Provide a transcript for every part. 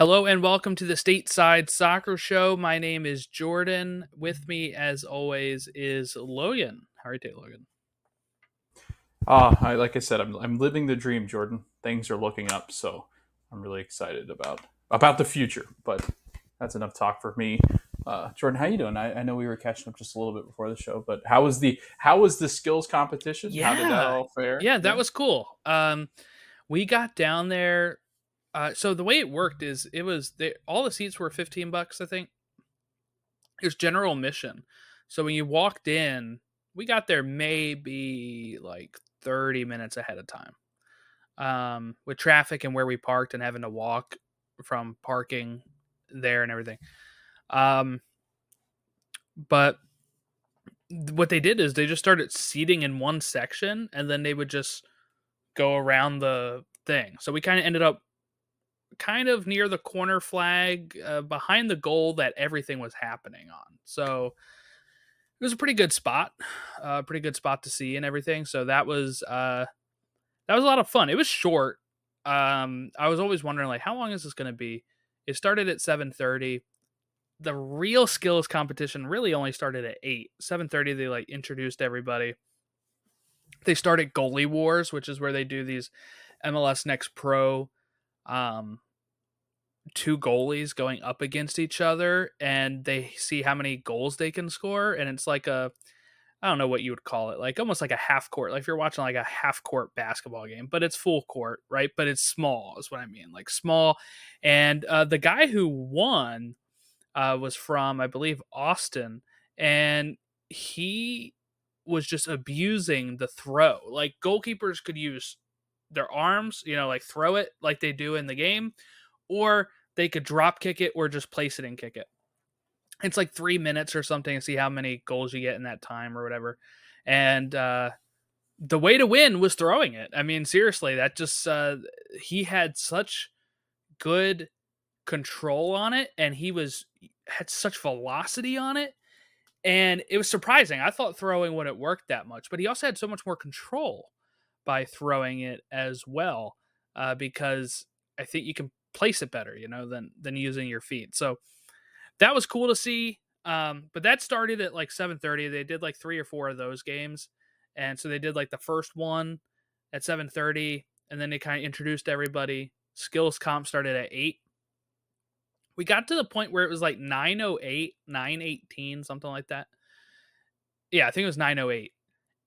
Hello and welcome to the Stateside Soccer Show. My name is Jordan. With me, as always, is Logan. How are you today, Logan? Ah, I, like I said, I'm, I'm living the dream, Jordan. Things are looking up, so I'm really excited about about the future. But that's enough talk for me. Uh, Jordan, how you doing? I, I know we were catching up just a little bit before the show, but how was the how was the skills competition? Yeah, how did that all fare? Yeah, that was cool. Um, we got down there uh, so the way it worked is it was all the seats were 15 bucks, I think. It was general admission. So when you walked in, we got there maybe like 30 minutes ahead of time. Um, with traffic and where we parked and having to walk from parking there and everything. Um, but what they did is they just started seating in one section and then they would just go around the thing. So we kind of ended up kind of near the corner flag uh, behind the goal that everything was happening on. So it was a pretty good spot, a uh, pretty good spot to see and everything. So that was uh, that was a lot of fun. It was short. Um, I was always wondering like how long is this going to be? It started at 7:30. The real skills competition really only started at 8. 7:30 they like introduced everybody. They started goalie wars, which is where they do these MLS Next Pro um, two goalies going up against each other and they see how many goals they can score and it's like a I don't know what you would call it, like almost like a half court. Like if you're watching like a half court basketball game, but it's full court, right? But it's small, is what I mean, like small. And uh, the guy who won uh, was from, I believe, Austin, and he was just abusing the throw. Like goalkeepers could use their arms, you know, like throw it like they do in the game, or they could drop kick it or just place it and kick it. It's like three minutes or something to see how many goals you get in that time or whatever. And uh, the way to win was throwing it. I mean, seriously, that just uh, he had such good control on it, and he was had such velocity on it, and it was surprising. I thought throwing wouldn't work that much, but he also had so much more control by throwing it as well uh, because I think you can place it better, you know, than than using your feet. So that was cool to see. Um, but that started at like 7:30. They did like three or four of those games, and so they did like the first one at 7:30, and then they kind of introduced everybody. Skills comp started at eight. We got to the point where it was like 908, 918, something like that. Yeah, I think it was 908.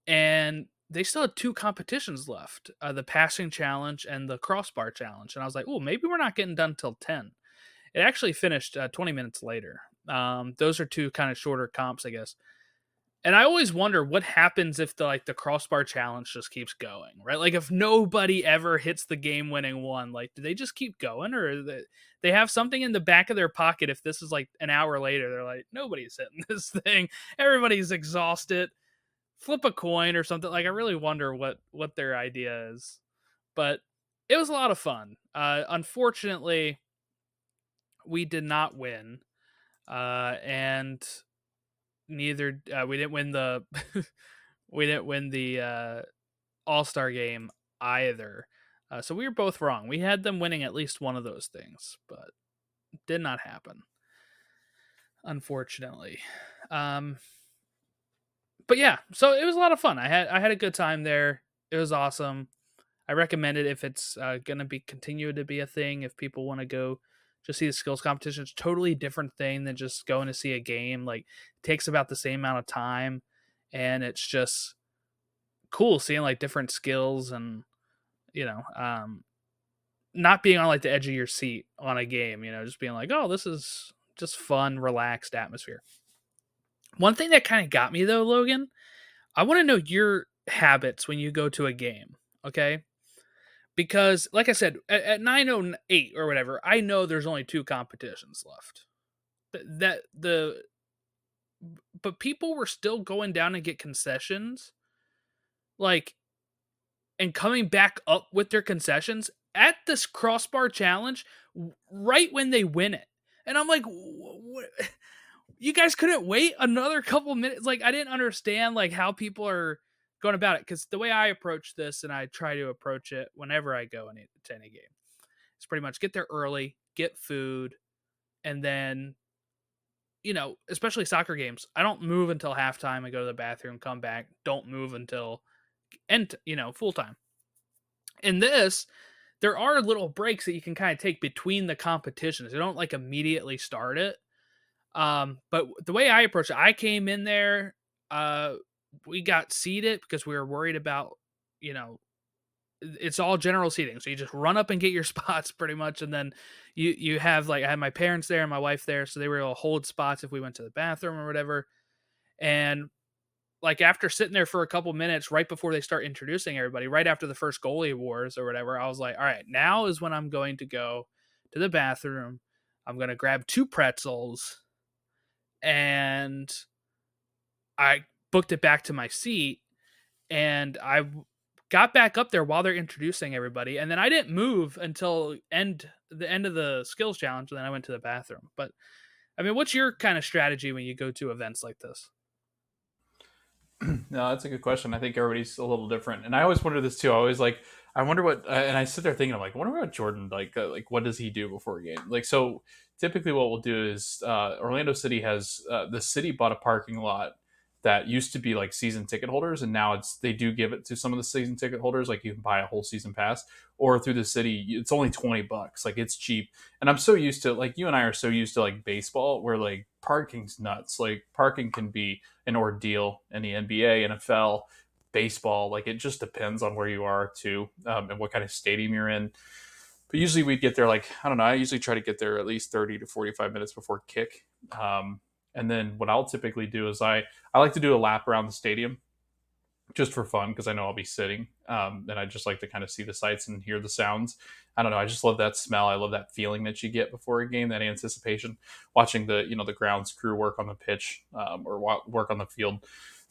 And they still had two competitions left uh, the passing challenge and the crossbar challenge. And I was like, oh, maybe we're not getting done till 10. It actually finished uh, 20 minutes later. Um, those are two kind of shorter comps, I guess. And I always wonder what happens if the like the crossbar challenge just keeps going, right? Like if nobody ever hits the game winning one, like do they just keep going or they, they have something in the back of their pocket if this is like an hour later they're like nobody's hitting this thing. Everybody's exhausted flip a coin or something. Like I really wonder what what their idea is. But it was a lot of fun. Uh, unfortunately, we did not win, uh, and neither uh, we didn't win the we didn't win the uh, All Star game either. Uh, so we were both wrong. We had them winning at least one of those things, but did not happen. Unfortunately. Um, but yeah, so it was a lot of fun. I had I had a good time there. It was awesome. I recommend it if it's uh, gonna be continue to be a thing. If people want to go just see the skills competition, it's totally different thing than just going to see a game. Like takes about the same amount of time, and it's just cool seeing like different skills and you know um not being on like the edge of your seat on a game you know just being like oh this is just fun relaxed atmosphere one thing that kind of got me though, Logan, I want to know your habits when you go to a game, okay? Because, like I said, at, at 908 or whatever, I know there's only two competitions left. That the but people were still going down and get concessions like and coming back up with their concessions at this crossbar challenge right when they win it and i'm like what you guys couldn't wait another couple minutes. Like I didn't understand like how people are going about it because the way I approach this and I try to approach it whenever I go into any game It's pretty much get there early, get food, and then you know, especially soccer games, I don't move until halftime. I go to the bathroom, come back, don't move until end, you know, full time. In this, there are little breaks that you can kind of take between the competitions. They don't like immediately start it. Um, but the way I approach it, I came in there, uh, we got seated because we were worried about, you know, it's all general seating. So you just run up and get your spots pretty much. And then you, you have like, I had my parents there and my wife there. So they were able to hold spots if we went to the bathroom or whatever. And like after sitting there for a couple minutes right before they start introducing everybody, right after the first goalie wars or whatever, I was like, all right, now is when I'm going to go to the bathroom. I'm going to grab two pretzels and I booked it back to my seat and I got back up there while they're introducing everybody and then I didn't move until end the end of the skills challenge and then I went to the bathroom. But I mean, what's your kind of strategy when you go to events like this? no, that's a good question. I think everybody's a little different, and I always wonder this too. I always like, I wonder what, uh, and I sit there thinking, I'm like, I wonder what Jordan like, uh, like what does he do before a game? Like, so typically what we'll do is uh, Orlando City has uh, the city bought a parking lot that used to be like season ticket holders and now it's they do give it to some of the season ticket holders like you can buy a whole season pass or through the city it's only 20 bucks like it's cheap and i'm so used to like you and i are so used to like baseball where like parking's nuts like parking can be an ordeal in the nba nfl baseball like it just depends on where you are too um, and what kind of stadium you're in but usually we'd get there like i don't know i usually try to get there at least 30 to 45 minutes before kick um, and then what I'll typically do is I I like to do a lap around the stadium just for fun because I know I'll be sitting. Um, and I just like to kind of see the sights and hear the sounds. I don't know. I just love that smell. I love that feeling that you get before a game, that anticipation, watching the you know the grounds crew work on the pitch um, or work on the field.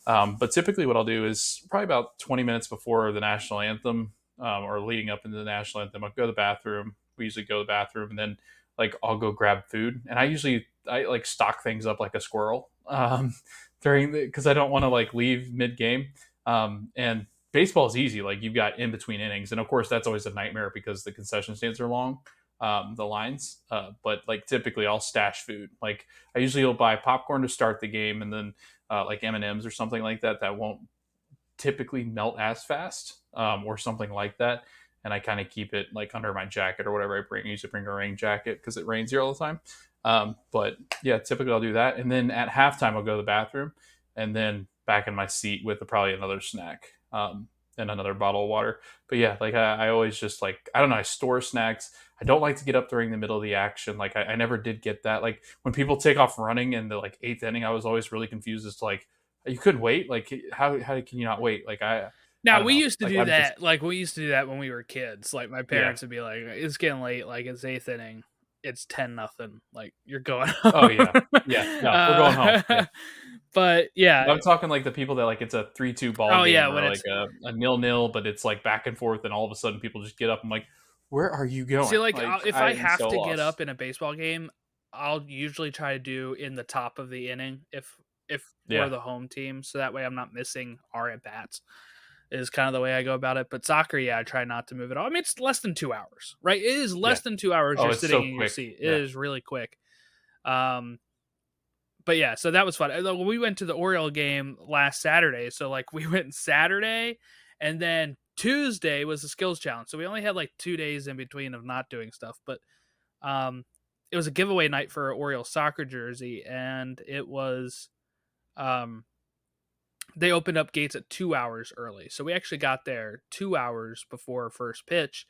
Um, but typically, what I'll do is probably about 20 minutes before the national anthem um, or leading up into the national anthem, I'll go to the bathroom. We usually go to the bathroom and then like I'll go grab food, and I usually I like stock things up like a squirrel um, during the because I don't want to like leave mid game. Um, and baseball is easy; like you've got in between innings, and of course that's always a nightmare because the concession stands are long, um, the lines. Uh, but like typically, I'll stash food. Like I usually will buy popcorn to start the game, and then uh, like M and M's or something like that that won't typically melt as fast, um, or something like that and I kind of keep it like under my jacket or whatever I bring. I usually bring a rain jacket because it rains here all the time. Um, but yeah, typically I'll do that. And then at halftime, I'll go to the bathroom and then back in my seat with probably another snack um, and another bottle of water. But yeah, like I, I, always just like, I don't know, I store snacks. I don't like to get up during the middle of the action. Like I, I never did get that. Like when people take off running in the like eighth inning, I was always really confused as to like, you could wait. Like how, how can you not wait? Like I, now we know. used to like, do I'm that. Just... Like we used to do that when we were kids. Like my parents yeah. would be like, "It's getting late. Like it's eighth inning. It's ten nothing. Like you're going." Home. Oh yeah, yeah. No, we're going home. Yeah. Uh, but yeah, I'm talking like the people that like it's a three-two ball oh, game yeah, or like a, a nil-nil, but it's like back and forth, and all of a sudden people just get up. I'm like, "Where are you going?" See, like, like if I, I have so to lost. get up in a baseball game, I'll usually try to do in the top of the inning if if yeah. we're the home team, so that way I'm not missing our at bats is kind of the way I go about it. But soccer, yeah, I try not to move it all. I mean, it's less than two hours, right? It is less yeah. than two hours. Oh, you're sitting so in your seat. It yeah. is really quick. Um, but yeah, so that was fun. We went to the Oriole game last Saturday, so like we went Saturday, and then Tuesday was the skills challenge. So we only had like two days in between of not doing stuff, but um, it was a giveaway night for an Oriole soccer jersey, and it was um they opened up gates at two hours early. So we actually got there two hours before first pitch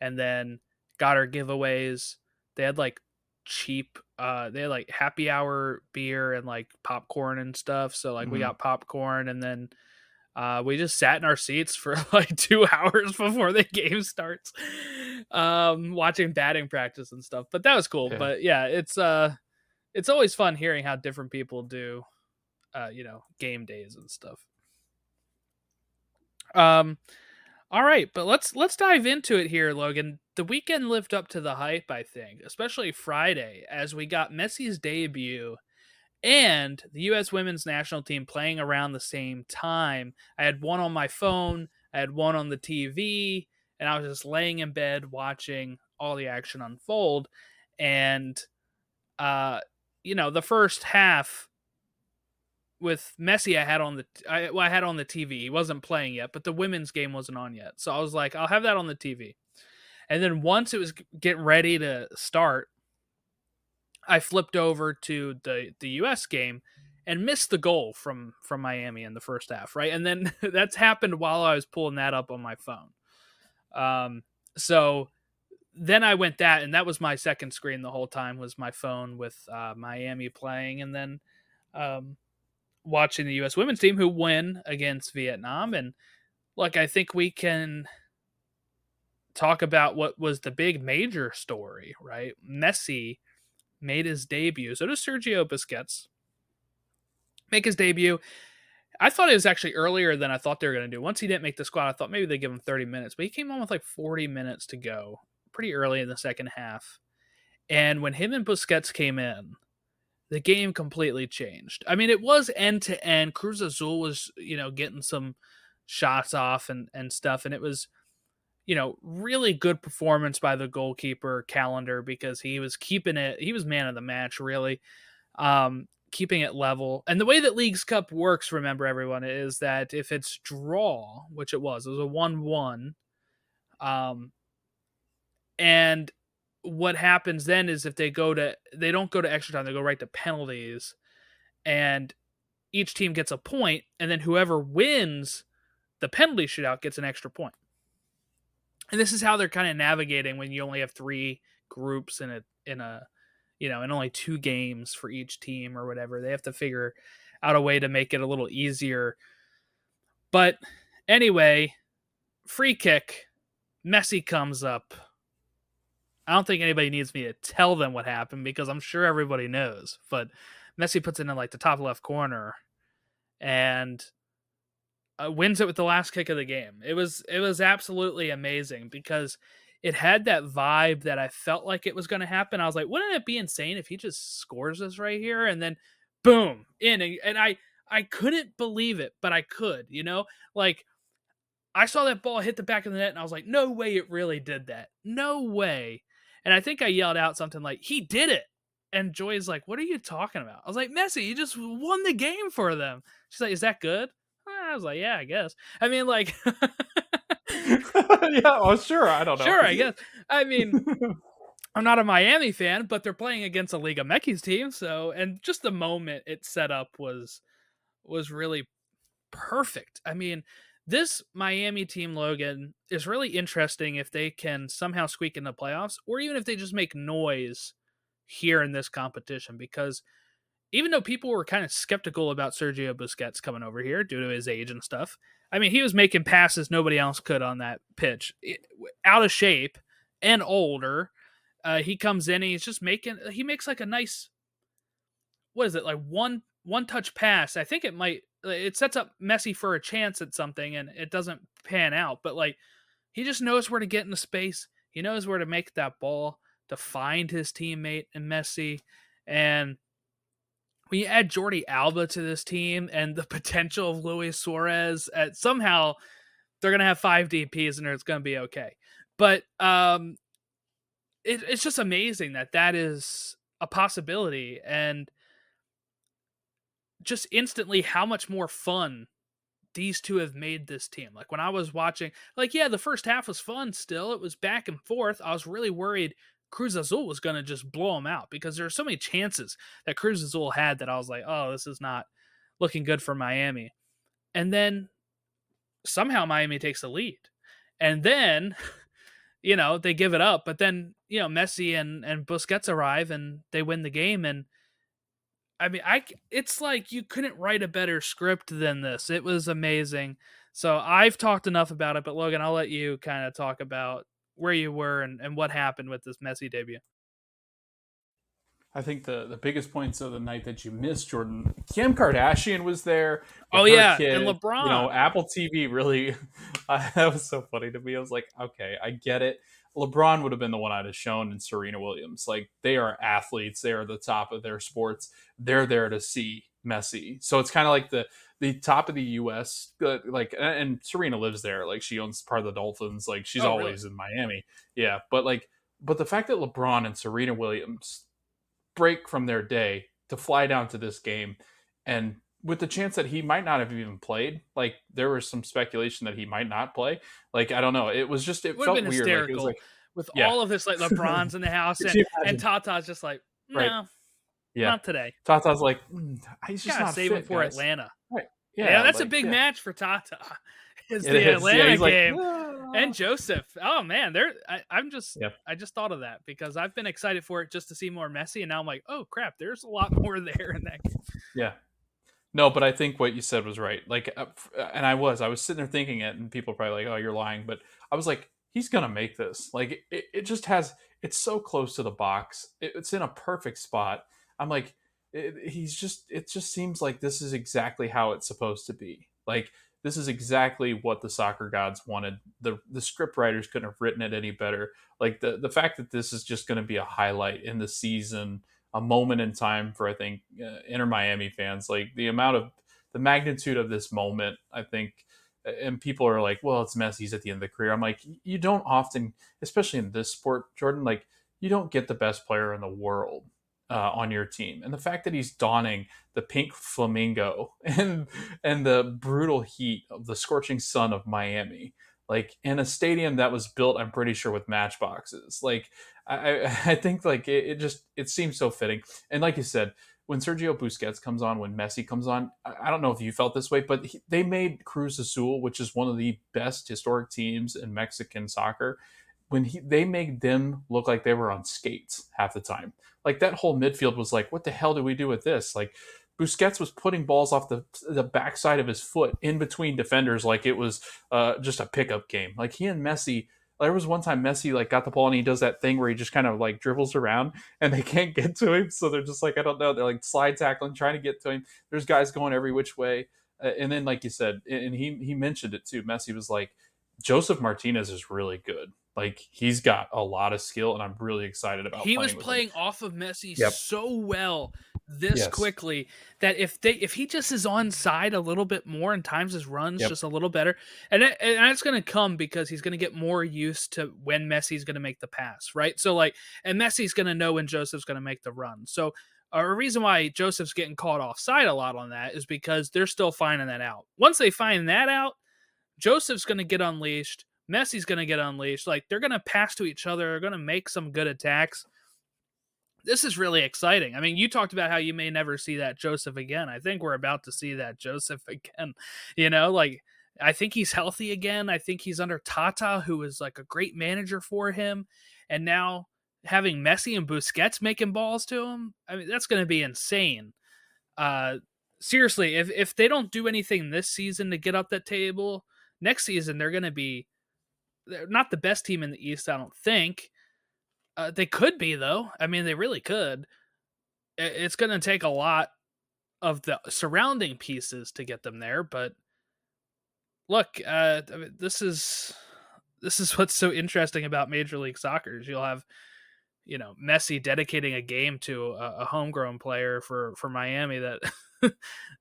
and then got our giveaways. They had like cheap uh they had like happy hour beer and like popcorn and stuff. So like mm-hmm. we got popcorn and then uh we just sat in our seats for like two hours before the game starts. Um watching batting practice and stuff. But that was cool. Yeah. But yeah, it's uh it's always fun hearing how different people do uh, you know, game days and stuff. Um, all right, but let's let's dive into it here, Logan. The weekend lived up to the hype, I think, especially Friday, as we got Messi's debut and the U.S. women's national team playing around the same time. I had one on my phone, I had one on the TV, and I was just laying in bed watching all the action unfold. And, uh, you know, the first half with Messi, I had on the I, well, I had on the TV. He wasn't playing yet, but the women's game wasn't on yet. So I was like, I'll have that on the TV. And then once it was getting ready to start, I flipped over to the the US game and missed the goal from from Miami in the first half, right? And then that's happened while I was pulling that up on my phone. Um so then I went that and that was my second screen the whole time was my phone with uh, Miami playing and then um watching the US women's team who win against Vietnam and look, I think we can talk about what was the big major story, right? Messi made his debut. So does Sergio Busquets make his debut. I thought it was actually earlier than I thought they were going to do. Once he didn't make the squad, I thought maybe they'd give him 30 minutes, but he came on with like 40 minutes to go pretty early in the second half. And when him and Busquets came in, the game completely changed. I mean, it was end to end. Cruz Azul was, you know, getting some shots off and, and stuff. And it was, you know, really good performance by the goalkeeper Callender because he was keeping it. He was man of the match, really. Um, keeping it level. And the way that Leagues Cup works, remember everyone, is that if it's draw, which it was, it was a one-one, um, and what happens then is if they go to they don't go to extra time, they go right to penalties, and each team gets a point, and then whoever wins the penalty shootout gets an extra point. And this is how they're kind of navigating when you only have three groups in a in a you know, and only two games for each team or whatever. They have to figure out a way to make it a little easier. But anyway, free kick, Messi comes up. I don't think anybody needs me to tell them what happened because I'm sure everybody knows. But Messi puts it in like the top left corner and uh, wins it with the last kick of the game. It was it was absolutely amazing because it had that vibe that I felt like it was going to happen. I was like, wouldn't it be insane if he just scores this right here and then boom in and I I couldn't believe it, but I could, you know? Like I saw that ball hit the back of the net and I was like, no way it really did that. No way. And I think I yelled out something like, he did it. And Joy's like, what are you talking about? I was like, Messi, you just won the game for them. She's like, is that good? I was like, yeah, I guess. I mean, like, yeah, oh sure. I don't know. Sure, I guess. I mean, I'm not a Miami fan, but they're playing against a Liga MX team, so and just the moment it set up was was really perfect. I mean, this Miami team, Logan, is really interesting if they can somehow squeak in the playoffs, or even if they just make noise here in this competition, because even though people were kind of skeptical about Sergio Busquets coming over here due to his age and stuff, I mean, he was making passes nobody else could on that pitch, out of shape and older. Uh, he comes in he's just making. He makes like a nice. What is it like one one touch pass? I think it might. It sets up Messi for a chance at something, and it doesn't pan out. But like, he just knows where to get into space. He knows where to make that ball to find his teammate and Messi, and when you add Jordi Alba to this team and the potential of Luis Suarez, at somehow they're gonna have five DPS and it's gonna be okay. But um, it, it's just amazing that that is a possibility and just instantly how much more fun these two have made this team. Like when I was watching, like, yeah, the first half was fun still. It was back and forth. I was really worried Cruz Azul was going to just blow them out because there are so many chances that Cruz Azul had that I was like, oh, this is not looking good for Miami. And then somehow Miami takes the lead. And then, you know, they give it up. But then, you know, Messi and, and Busquets arrive and they win the game. And I mean, I it's like you couldn't write a better script than this. It was amazing. So I've talked enough about it, but Logan, I'll let you kind of talk about where you were and, and what happened with this Messi debut. I think the, the biggest points of the night that you missed, Jordan, Kim Kardashian was there. Oh yeah, kid. and LeBron. You know, Apple TV really. that was so funny to me. I was like, okay, I get it. LeBron would have been the one I'd have shown, and Serena Williams. Like they are athletes. They are the top of their sports. They're there to see Messi. So it's kind of like the the top of the U.S. Uh, like, and Serena lives there. Like she owns part of the Dolphins. Like she's oh, always really? in Miami. Yeah, but like but the fact that LeBron and Serena Williams break from their day to fly down to this game and with the chance that he might not have even played, like there was some speculation that he might not play. Like I don't know, it was just it, Would felt weird. Like, it was like, with yeah. all of this, like LeBron's in the house and, and? Tata's just like, no, Right. yeah, not today. Tata's like mm, he's just not save fit, for guys. Atlanta. Yeah, Yeah, that's a big yeah. match for Tata. Is It the is. Atlanta like, game "Ah." and Josef. Oh man, they're I, I'm just Yep. I just thought of that because I've been excited for it just to see more Messi, and now I'm like, oh crap, there's a lot more there in that game. Yeah. No, but I think what you said was right. Like, uh, uh, and I was, I was sitting there thinking it, and people are probably like, "Oh, you're lying," but I was like, "He's gonna make this." Like, it, it just has. It's so close to the box. It, it's in a perfect spot. I'm like, it, he's just. It just seems like this is exactly how it's supposed to be. Like, this is exactly what the soccer gods wanted. the The script writers couldn't have written it any better. Like the the fact that this is just going to be a highlight in the season a moment in time for I think uh, Inter Miami fans. Like the amount of the magnitude of this moment, I think, and people are like, "Well, it's Messi's at the end of the career." I'm like, you don't often, especially in this sport, Jordan, like you don't get the best player in the world uh, on your team, and the fact that he's donning the pink flamingo and and the brutal heat of the scorching sun of Miami. Like in a stadium that was built, I'm pretty sure with matchboxes. Like I, I think like it, it just it seems so fitting. And like you said, when Sergio Busquets comes on, when Messi comes on, I, don't know if you felt this way, but he, they made Cruz Azul, which is one of the best historic teams in Mexican soccer, when he, they made them look like they were on skates half the time. Like that whole midfield was like, what the hell do we do with this? Like Busquets was putting balls off the the backside of his foot in between defenders, like it was uh, just a pickup game. Like he and Messi there was one time Messi like got the ball and he does that thing where he just kind of like dribbles around and they can't get to him, so they're just like I don't know, they're like slide tackling, trying to get to him. There's guys going every which way, uh, and then like you said, and he he mentioned it too. Messi was like, Josef Martinez is really good. Like he's got a lot of skill, and I'm really excited about. He was playing him. off of Messi Yep. so well this Yes. quickly that if they if he just is on side a little bit more and times his runs Yep. just a little better, and it, and that's going to come because he's going to get more used to when Messi's going to make the pass, right? So like, and Messi's going to know when Josef's going to make the run. So uh, a reason why Josef's getting caught offside a lot on that is because they're still finding that out. Once they find that out, Josef's going to get unleashed. Messi's going to get unleashed. Like they're going to pass to each other. They're going to make some good attacks. This is really exciting. I mean, you talked about how you may never see that Josef again. I think we're about to see that Josef again. You know, like I think he's healthy again. I think he's under Tata, who is like a great manager for him. And now having Messi and Busquets making balls to him, I mean, that's going to be insane. Uh, seriously, if if they don't do anything this season to get up that table, next season they're going to be they're not the best team in the East, I don't think. Uh, they could be though. I mean, they really could. It's going to take a lot of the surrounding pieces to get them there, but look, uh, I mean, this is this is what's so interesting about Major League Soccer. Is you'll have you know Messi dedicating a game to a, a homegrown player for for Miami that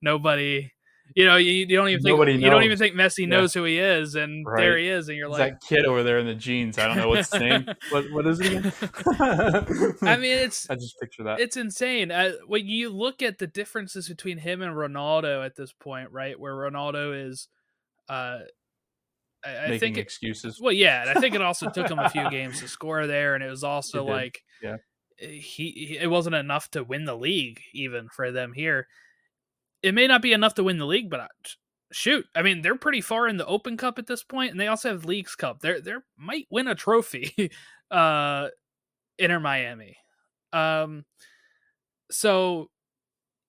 nobody you know you, you don't even think Nobody you don't even think Messi Yeah. knows who he is and there he is and you're It's like that kid over there in the jeans. I don't know what's his name. What what is it? I mean it's I just picture that. it's insane. Uh, when you look at the differences between him and Ronaldo at this point, right, where Ronaldo is, uh, I, I think it, excuses. well, yeah, and I think it also took him a few games to score there, and it was also like, yeah. he, he it wasn't enough to win the league even for them here. It may not be enough to win the league, but I, shoot, I mean they're pretty far in the Open Cup at this point, and they also have Leagues Cup. They're they might win a trophy, uh, Inter Miami. Um, so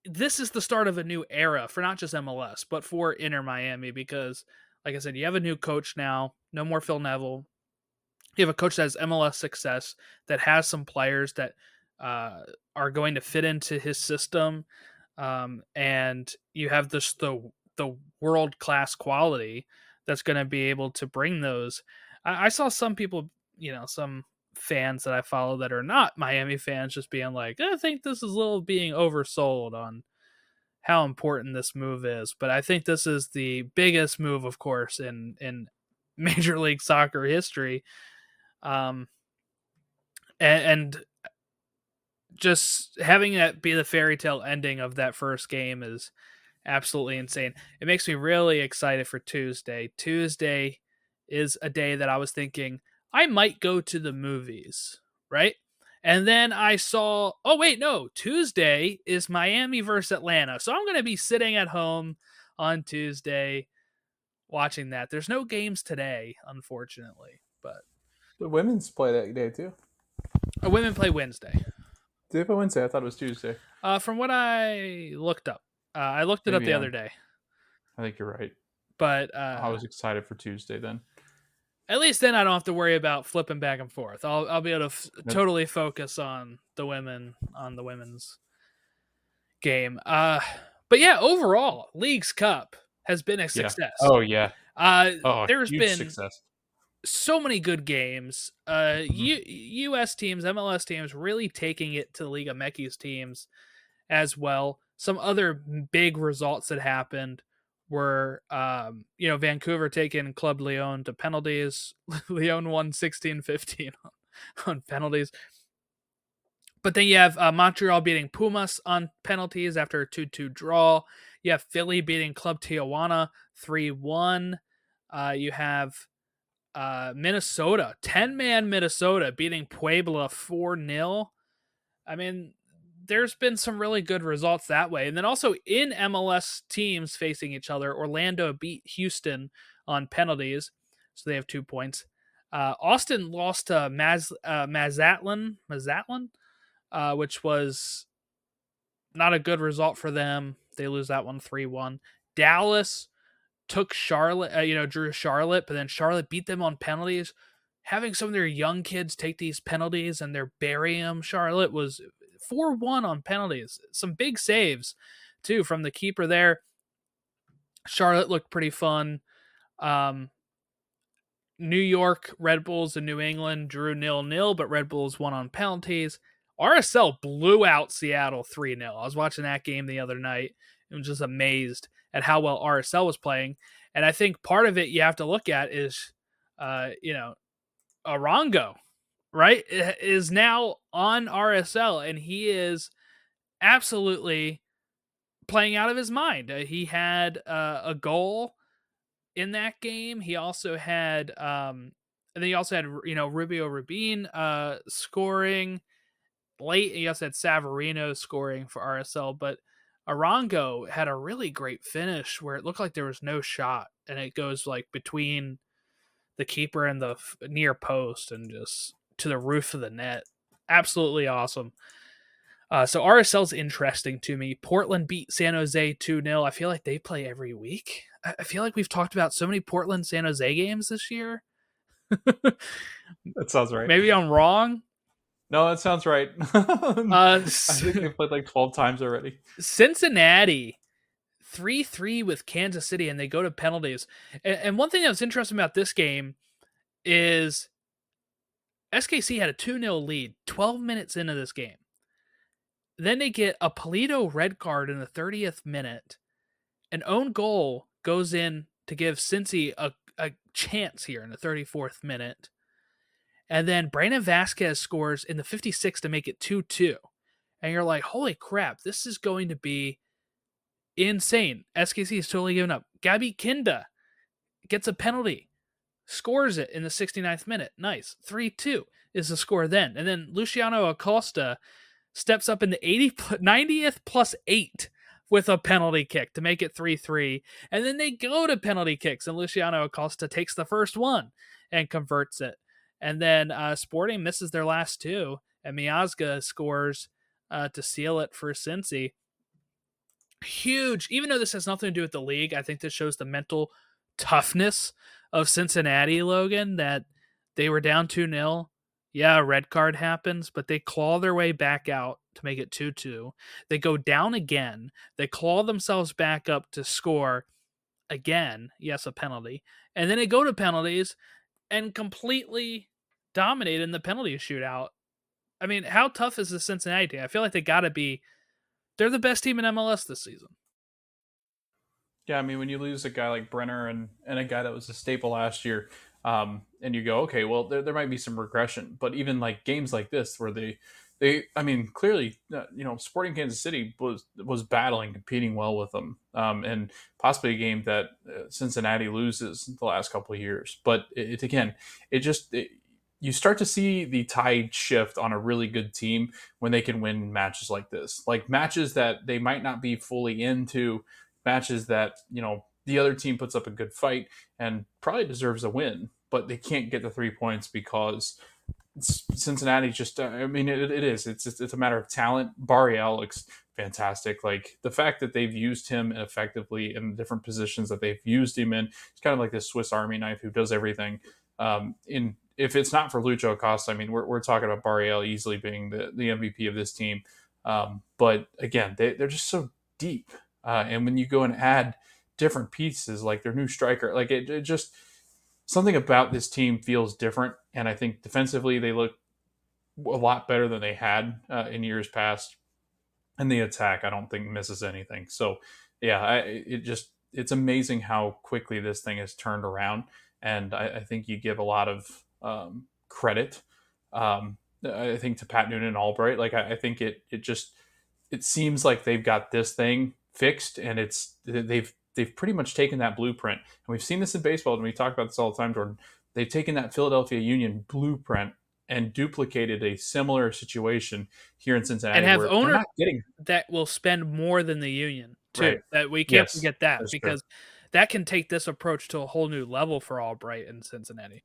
this is the start of a new era for not just MLS, but for Inter Miami because, like I said, you have a new coach now. No more Phil Neville. You have a coach that has MLS success that has some players that uh, are going to fit into his system, um, and you have this the the world class quality that's going to be able to bring those. I, I saw some people, you know, some fans that I follow that are not Miami fans just being like, I think this is a little being oversold on how important this move is. But I think this is the biggest move, of course, in in Major League Soccer history. Um, and, and just having that be the fairy tale ending of that first game is absolutely insane. It makes me really excited for Tuesday. Tuesday is a day that I was thinking I might go to the movies, right? And then I saw, oh wait, no, Tuesday is Miami versus Atlanta. So I'm going to be sitting at home on Tuesday watching that. There's no games today, unfortunately, but the women's play that day too. Women play Wednesday. Did they play Wednesday? I thought it was Tuesday. Uh, from what I looked up, uh, I looked it Maybe up the I'm, other day. I think you're right. But uh, I was excited for Tuesday then. At least then I don't have to worry about flipping back and forth. I'll I'll be able to f- totally focus on the women on the women's game. Uh, but yeah, overall, Leagues Cup has been a success. Yeah. Oh yeah. Uh, oh, there's been success. So many good games. Uh, mm-hmm. U- U.S. teams, MLS teams, really taking it to Liga MX teams as well. Some other big results that happened were um, you know Vancouver taking Club Leon to penalties. Leon won 16-15 on, on penalties. But then you have uh, Montreal beating Pumas on penalties after a 2-2 draw. You have Philly beating Club Tijuana 3-1. Uh, you have uh, Minnesota, 10-man Minnesota beating Puebla 4-0. I mean, there's been some really good results that way. And then also in MLS teams facing each other, Orlando beat Houston on penalties, so they have two points. Uh, Austin lost to Maz uh, Mazatlan, Mazatlan, uh, which was not a good result for them. They lose that one three one. Dallas took Charlotte, uh, you know, drew Charlotte, but then Charlotte beat them on penalties. Having some of their young kids take these penalties and they're burying them, Charlotte was 4 1 on penalties. Some big saves, too, from the keeper there. Charlotte looked pretty fun. Um, New York Red Bulls and New England drew nil nil, but Red Bulls won on penalties. RSL blew out Seattle 3 0. I was watching that game the other night and was just amazed at how well RSL was playing. And I think part of it you have to look at is, uh, you know, Arango right, is now on RSL, and he is absolutely playing out of his mind. Uh, he had uh, a goal in that game. He also had, um, and then he also had, you know, Rubio Rubin uh, scoring late. He also had Savarino scoring for RSL, but Arango had a really great finish where it looked like there was no shot, and it goes like between the keeper and the near post, and just to the roof of the net. Absolutely awesome. Uh, so RSL's interesting to me. Portland beat San Jose 2 0. I feel like they play every week. I feel like we've talked about so many Portland San Jose games this year. that sounds right. Maybe I'm wrong. No, that sounds right. uh, I think they played like 12 times already. Cincinnati 3 3 with Kansas City, and they go to penalties. And, and one thing that was interesting about this game is SKC had a 2 0 lead 12 minutes into this game. Then they get a Pulido red card in the 30th minute. An own goal goes in to give Cincy a, a chance here in the 34th minute. And then Brandon Vazquez scores in the 56th to make it 2 2. And you're like, holy crap, this is going to be insane. SKC is totally giving up. Gadi Kinda gets a penalty scores it in the 69th minute. Nice. 3 2 is the score then. And then Luciano Acosta steps up in the 80, 90th plus 8 with a penalty kick to make it 3 3. And then they go to penalty kicks, and Luciano Acosta takes the first one and converts it. And then uh, Sporting misses their last two, and Miazga scores uh, to seal it for Cincy. Huge, even though this has nothing to do with the league, I think this shows the mental toughness of Cincinnati, Logan, that they were down 2 0. Yeah, red card happens, but they claw their way back out to make it 2 2. They go down again. They claw themselves back up to score again. Yes, a penalty. And then they go to penalties and completely dominate in the penalty shootout. I mean, how tough is the Cincinnati team? I feel like they got to be. They're the best team in MLS this season. Yeah, I mean, when you lose a guy like Brenner and, and a guy that was a staple last year, Um, and you go, okay, well, there, there might be some regression, but even like games like this where they they I mean clearly uh, you know Sporting Kansas City was was battling competing well with them um, and possibly a game that uh, Cincinnati loses the last couple of years but it, it again it just it, you start to see the tide shift on a really good team when they can win matches like this like matches that they might not be fully into matches that you know the other team puts up a good fight and probably deserves a win but they can't get the three points because Cincinnati just uh, I mean it, it is it's it's a matter of talent. Barreal looks fantastic. Like the fact that they've used him effectively in different positions that they've used him in. It's kind of like this Swiss Army knife who does everything. Um, in if it's not for Lucho Acosta, I mean we're, we're talking about Barreal easily being the, the MVP of this team. Um, but again, they, they're just so deep. Uh, and when you go and add different pieces like their new striker, like it, it just something about this team feels different, and I think defensively they look a lot better than they had uh, in years past. And the attack, I don't think misses anything. So, yeah, I, it just it's amazing how quickly this thing has turned around, and I, I think you give a lot of um, credit. Um, I think to Pat Noonan and Albright, like I, I think it it just it seems like they've got this thing fixed, and it's they've they've pretty much taken that blueprint, and we've seen this in baseball, and we talk about this all the time, Jordan. They've taken that Philadelphia Union blueprint and duplicated a similar situation here in Cincinnati, and have owners getting... that will spend more than the Union too. Right. That we can't yes, forget that because true. that can take this approach to a whole new level for Albright in Cincinnati.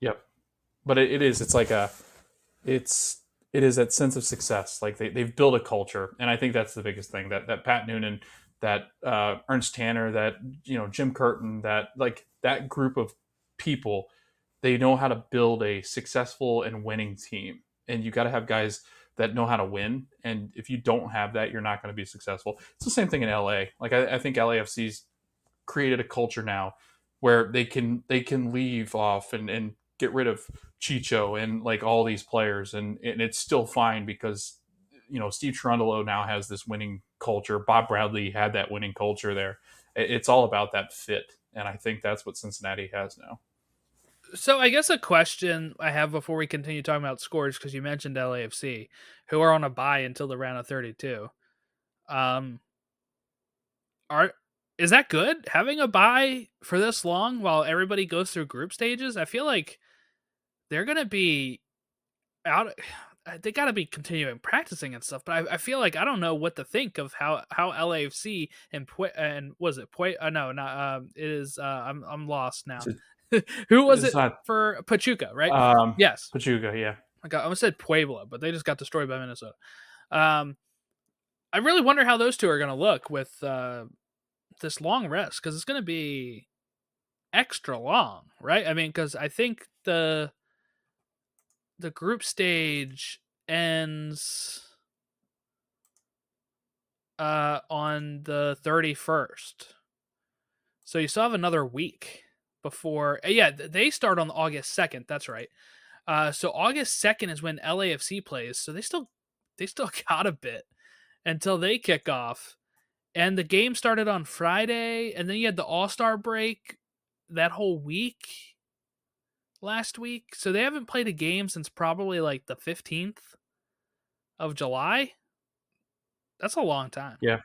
Yep, but it, it is. It's like a, it's it is that sense of success. Like they they've built a culture, and I think that's the biggest thing that that Pat Noonan that uh, Ernst Tanner, that you know Jim Curtin, that like that group of people, they know how to build a successful and winning team, and you got to have guys that know how to win. And if you don't have that, you're not going to be successful. It's the same thing in LA. Like I, I think LAFC's created a culture now where they can they can leave off and and get rid of Chicho and like all these players, and and it's still fine because you know Steve Cherundolo now has this winning culture. Bob Bradley had that winning culture there. It's all about that fit, and I think that's what Cincinnati has now. So I guess a question I have before we continue talking about scores because you mentioned LAFC, who are on a buy until the round of thirty-two. Um, are is that good having a buy for this long while everybody goes through group stages? I feel like they're gonna be out they got to be continuing practicing and stuff. But I, I, feel like I don't know what to think of how how LAFC and Pue, and was it Pue? Uh, no, not um. It is. Uh, I'm I'm lost now. Who was it not, for Pachuca? Right. Um. Yes. Pachuca. Yeah. I, got, I almost said Puebla, but they just got destroyed by Minnesota. Um. I really wonder how those two are going to look with uh, this long rest because it's going to be extra long, right? I mean, because I think the the group stage ends uh on the 31st. So you still have another week before uh, yeah, they start on August 2nd, that's right. Uh so August 2nd is when LAFC plays. So they still they still got a bit until they kick off. And the game started on Friday and then you had the All-Star break that whole week last week. So they haven't played a game since probably like the 15th of July. That's a long time. Yeah.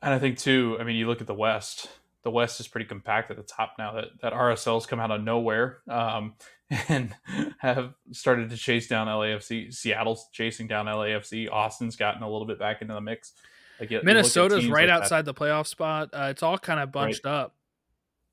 And I think too, I mean, you look at the West. The West is pretty compact at the top now. That that RSL's come out of nowhere um, and have started to chase down LAFC. Seattle's chasing down LAFC. Austin's gotten a little bit back into the mix. Like Minnesota's right like outside that. the playoff spot. Uh, it's all kind of bunched right. up.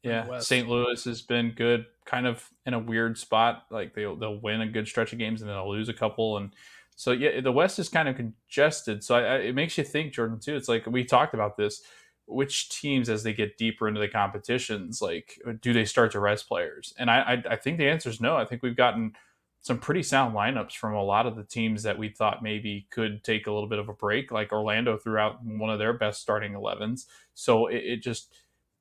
Yeah, St. Louis has been good, kind of in a weird spot. Like they'll they'll win a good stretch of games and then they'll lose a couple, and so yeah, the West is kind of congested. So I, I, it makes you think, Jordan, too. It's like we talked about this. Which teams, as they get deeper into the competitions, like do they start to rest players? And I, I, I think the answer is no. I think we've gotten some pretty sound lineups from a lot of the teams that we thought maybe could take a little bit of a break. Like Orlando threw out one of their best starting 11s. So it, it just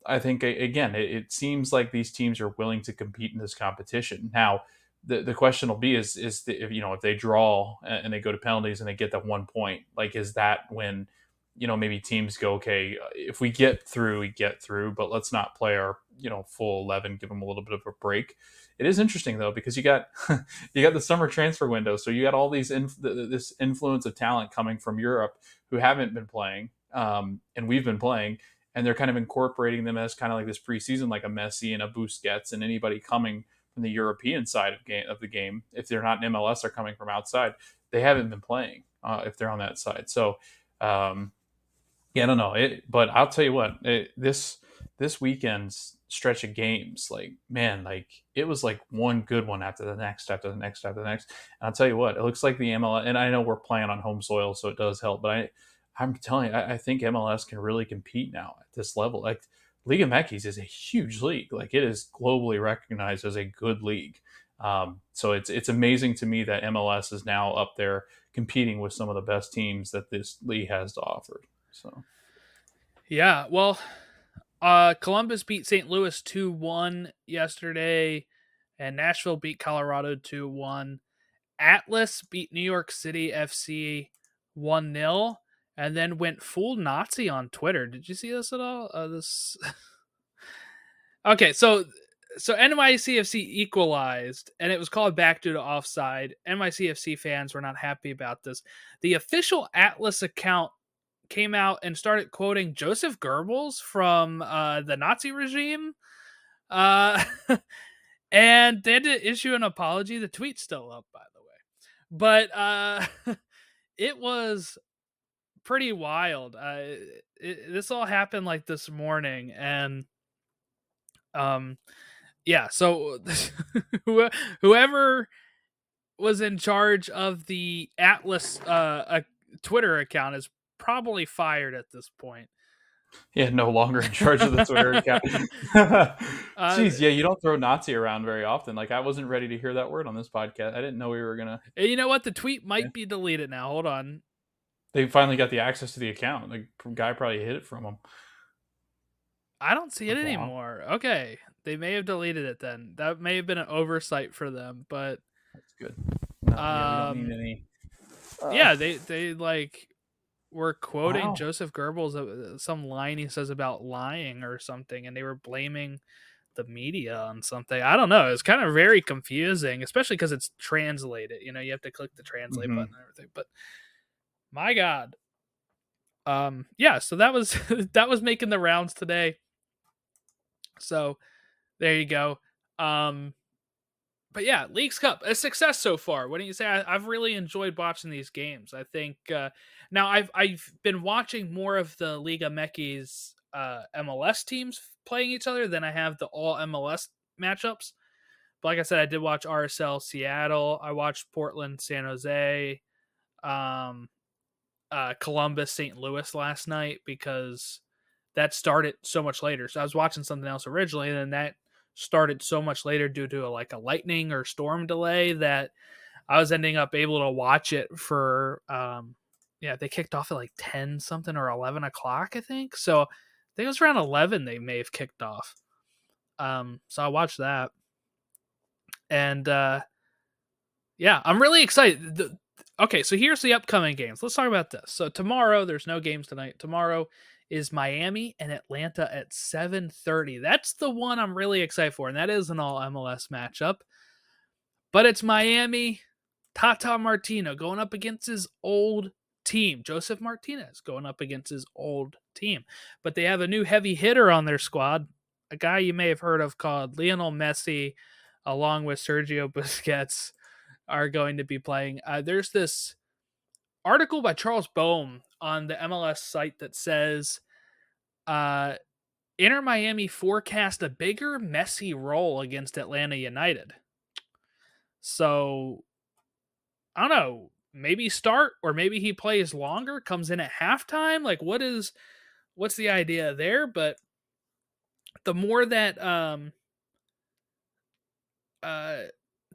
I think again, it, it, seems like these teams are willing to compete in this competition. Now, the, the question will be is is the, if you know if they draw and they go to penalties and they get that one point, like is that when you know maybe teams go okay if we get through we get through, but let's not play our you know full 11 give them a little bit of a break it is interesting though because you got you got the summer transfer window so you got all these inf- this influence of talent coming from europe who haven't been playing um, and we've been playing and they're kind of incorporating them as kind of like this preseason like a messi and a busquets and anybody coming from the european side of game of the game if they're not in mls they're coming from outside they haven't been playing uh, if they're on that side so um, yeah i don't know it but i'll tell you what it, this this weekend's stretch of games, like man, like it was like one good one after the next, after the next, after the next. And I'll tell you what, it looks like the MLS, and I know we're playing on home soil, so it does help. But I, I'm telling you, I, I think MLS can really compete now at this level. Like Liga MX is a huge league. Like it is globally recognized as a good league. Um, so it's it's amazing to me that MLS is now up there competing with some of the best teams that this league has to offer. So, yeah, well, uh, Columbus beat St. Louis 2 1 yesterday, and Nashville beat Colorado 2 1. Atlas beat New York City FC 1 0, and then went full Nazi on Twitter. Did you see this at all? Uh, this. okay, so so NYCFC equalized, and it was called back due to offside. NYCFC fans were not happy about this. The official Atlas account came out and started quoting Joseph Goebbels from uh, the Nazi regime. Uh, and they had to issue an apology. The tweet's still up, by the way. But uh, it was pretty wild. Uh, it, this all happened like this morning. And um, yeah, so whoever was in charge of the Atlas uh, Twitter account is probably fired at this point. Yeah, no longer in charge of the Twitter account. uh, Jeez, yeah, you don't throw Nazi around very often. Like I wasn't ready to hear that word on this podcast. I didn't know we were gonna. You know what? The tweet might yeah. be deleted now. Hold on. They finally got the access to the account. The guy probably hid it from them. I don't see it anymore. Okay, they may have deleted it then. That may have been an oversight for them, but that's good. No, yeah, um, any... uh, yeah, they they like were quoting wow. Joseph Goebbels uh, some line he says about lying or something, and they were blaming the media on something. I don't know. It's kind of very confusing, especially because it's translated. You know, you have to click the translate mm-hmm. button and everything. But my God, um, yeah. So that was that was making the rounds today. So there you go. Um, but yeah, Leagues Cup a success so far. What do you say? I, have really enjoyed watching these games. I think uh, now I've I've been watching more of the Liga MX uh, MLS teams playing each other than I have the all MLS matchups. But like I said, I did watch RSL Seattle. I watched Portland San Jose, um, uh, Columbus St. Louis last night because that started so much later. So I was watching something else originally, and then that started so much later due to a, like a lightning or storm delay that I was ending up able to watch it for um yeah they kicked off at like 10 something or 11 o'clock I think so I think it was around 11 they may have kicked off um so I watched that and uh yeah I'm really excited the, okay so here's the upcoming games let's talk about this so tomorrow there's no games tonight tomorrow is Miami and Atlanta at 7:30. That's the one I'm really excited for and that is an all MLS matchup. But it's Miami Tata Martino going up against his old team. Josef Martinez going up against his old team. But they have a new heavy hitter on their squad, a guy you may have heard of called Lionel Messi along with Sergio Busquets are going to be playing. Uh, there's this article by Charles Boehm on the MLS site that says uh, Inter Miami forecast a bigger, Messi role against Atlanta United. So I don't know. Maybe start or maybe he plays longer, comes in at halftime. Like what is what's the idea there? But the more that um uh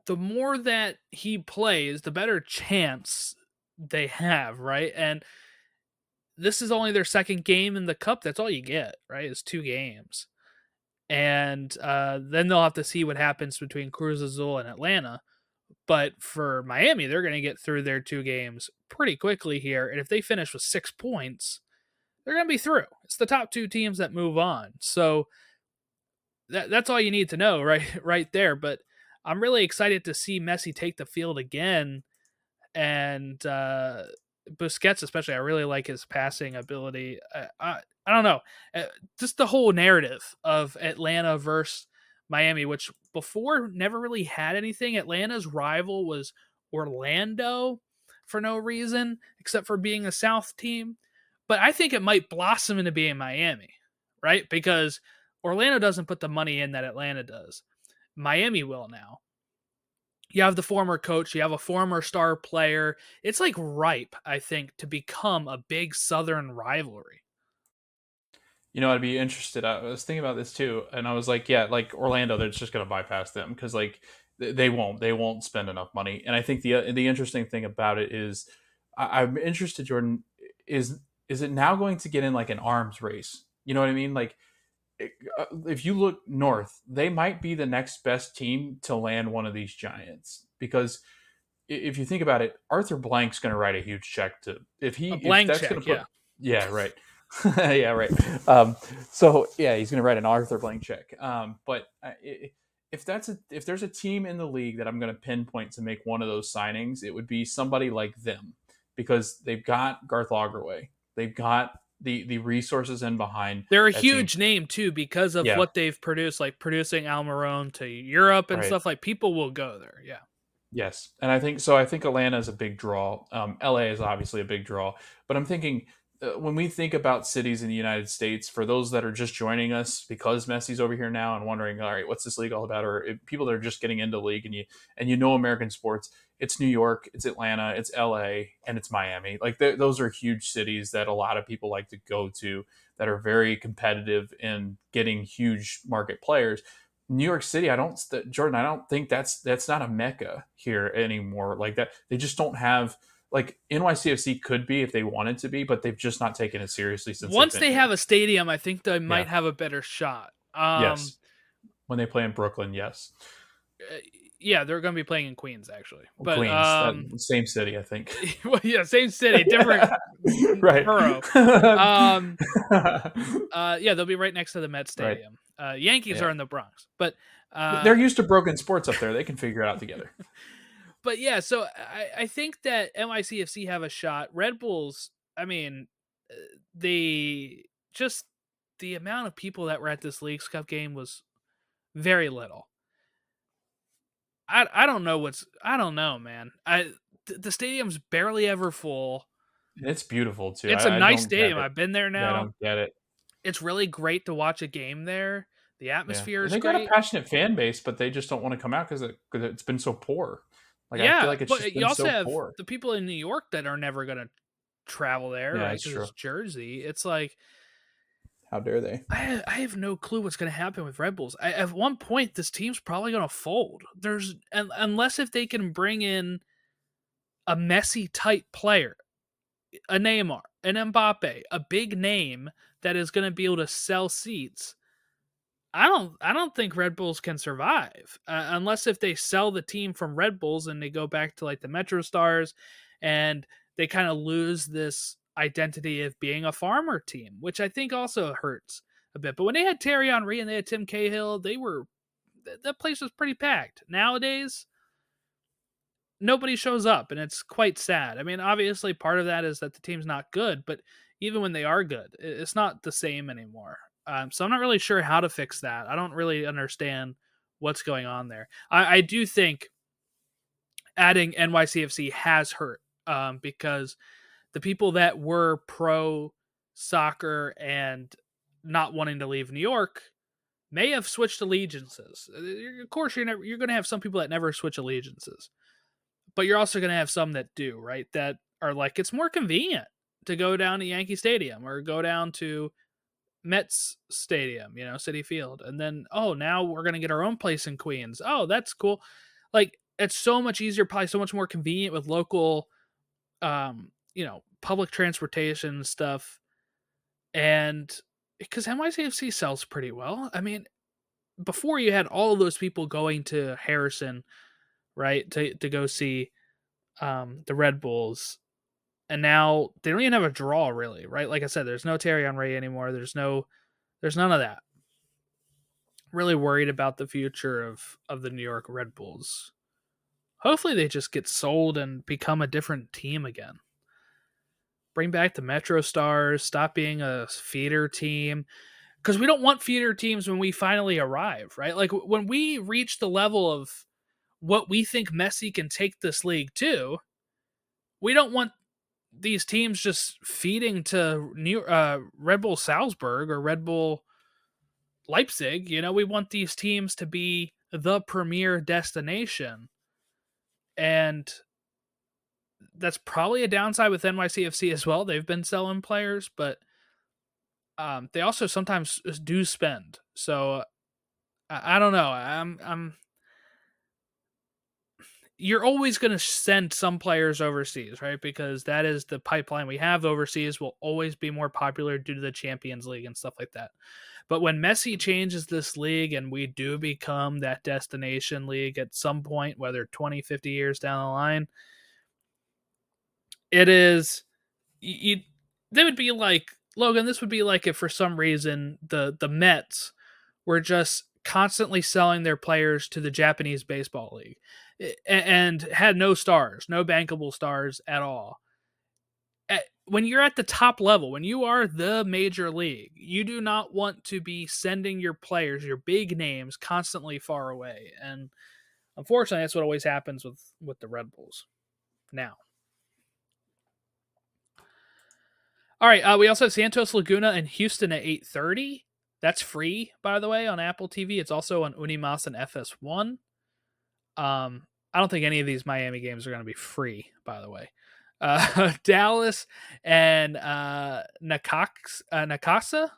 the more that he plays, the better chance they have, right? And this is only their second game in the cup. That's all you get, right? It's two games. And uh, then they'll have to see what happens between Cruz Azul and Atlanta. But for Miami, they're going to get through their two games pretty quickly here. And if they finish with six points, they're going to be through. It's the top two teams that move on. So that, that's all you need to know right right there. But I'm really excited to see Messi take the field again, and uh, Busquets especially. I really like his passing ability. I, I, I don't know, uh, just the whole narrative of Atlanta versus Miami, which before never really had anything. Atlanta's rival was Orlando for no reason except for being a South team. But I think it might blossom into being Miami, right? Because Orlando doesn't put the money in that Atlanta does. Miami will now. You have the former coach, you have a former star player. It's like ripe, I think, to become a big Southern rivalry. You know, I'd be interested. I was thinking about this too, and I was like, yeah, like Orlando, they're just going to bypass them because like they won't, they won't spend enough money. And I think the the interesting thing about it is, I, I'm interested, Jordan, is is it now going to get in like an arms race? You know what I mean? Like uh, if you look north, they might be the next best team to land one of these giants because if you think about it, Arthur Blank's going to write a huge check to if he a blank check, put, yeah, yeah, right. yeah, right. Um, so yeah, he's going to write an Arthur blank check. Um, but uh, if that's a, if there's a team in the league that I'm going to pinpoint to make one of those signings, it would be somebody like them because they've got Garth Lagerwey, they've got the the resources in behind. They're a huge team. name too because of yeah. what they've produced, like producing Almiron to Europe and right. stuff. Like people will go there. Yeah. Yes, and I think so. I think Atlanta is a big draw. Um, LA is obviously a big draw, but I'm thinking Uh, when we think about cities in the United States, for those that are just joining us because Messi's over here now and wondering, all right, what's this league all about, or people that are just getting into league and you and you know American sports, it's New York, it's Atlanta, it's LA, and it's Miami. Like those are huge cities that a lot of people like to go to that are very competitive in getting huge market players. New York City, I don't, Jordan, I don't think that's that's not a mecca here anymore. Like that, they just don't have like NYCFC could be if they wanted to be, but they've just not taken it seriously since. Once they here. have a stadium, I think they might yeah. have a better shot. Um, yes, when they play in Brooklyn, yes. Uh, yeah, they're going to be playing in Queens actually, but Queens, um, same city, I think. well, yeah, same city, different right borough. Um, uh, yeah, they'll be right next to the Met Stadium. Right. Uh, Yankees yeah. are in the Bronx, but uh, they're used to broken sports up there. They can figure it out together but yeah, so I, I think that NYCFC have a shot. Red Bulls, I mean, uh, the just the amount of people that were at this Leagues Cup game was very little. I I don't know what's I don't know, man. I th- the stadium's barely ever full. It's beautiful too. It's a nice stadium. I've been there now. Yeah, I don't get it. It's really great to watch a game there. The atmosphere yeah. is they great. got a passionate fan base, but they just don't want to come out because it, it's been so poor. Like yeah, I feel like it's but uh, you also so have poor. the people in New York that are never going to travel there, yeah, right? Because it's Jersey. It's like, how dare they? I I have no clue what's going to happen with Red Bulls. I, at one point, this team's probably going to fold. There's unless if they can bring in a Messi type player, a Neymar, an Mbappe, a big name that is going to be able to sell seats I don't I don't think Red Bulls can survive uh, unless if they sell the team from Red Bulls and they go back to like the Metro Stars and they kind of lose this identity of being a farmer team, which I think also hurts a bit. But when they had Thierry Henry and they had Tim Cahill, they were that place was pretty packed. Nowadays, nobody shows up and it's quite sad. I mean, obviously part of that is that the team's not good, but even when they are good, it's not the same anymore. Um, so I'm not really sure how to fix that. I don't really understand what's going on there. I, I do think adding NYCFC has hurt um, because the people that were pro soccer and not wanting to leave New York may have switched allegiances. Uh, of course, you're never, you're going to have some people that never switch allegiances, but you're also going to have some that do, right? That are like it's more convenient to go down to Yankee Stadium or go down to Mets Stadium, you know, Citi Field. And then, oh, now we're going to get our own place in Queens. Oh, that's cool. Like, it's so much easier, probably so much more convenient with local, um, you know, public transportation stuff. And because NYCFC sells pretty well. I mean, before you had all of those people going to Harrison, right, to, to go see um, the Red Bulls and now they don't even have a draw really, right? Like I said, there's no Thierry Henry anymore. There's no, there's none of that. really worried about the future of of the New York Red Bulls. Hopefully they just get sold and become a different team again. Bring back the Metro Stars, stop being a feeder team because we don't want feeder teams when we finally arrive, right? Like when we reach the level of what we think Messi can take this league to, we don't want these teams just feeding to New uh, Red Bull Salzburg or Red Bull Leipzig. You know, we want these teams to be the premier destination, and that's probably a downside with NYCFC as well. They've been selling players, but um, they also sometimes do spend. So I, I don't know. I'm I'm you're always going to send some players overseas, right? Because that is the pipeline we have overseas will always be more popular due to the Champions League and stuff like that. But when Messi changes this league and we do become that destination league at some point, whether 20, 50 years down the line, it is you, they would be like Logan, this would be like if for some reason the the Mets were just constantly selling their players to the Japanese baseball league and had no stars, no bankable stars at all. When you're at the top level, when you are the major league, you do not want to be sending your players, your big names, constantly far away. And unfortunately, that's what always happens with with the Red Bulls. Now, all right, uh, we also have Santos Laguna and Houston at eight thirty. That's free, by the way, on Apple TV. It's also on Unimas and FS1. Um, I don't think any of these Miami games are going to be free, by the way. Uh, Dallas and uh, uh, Necaxa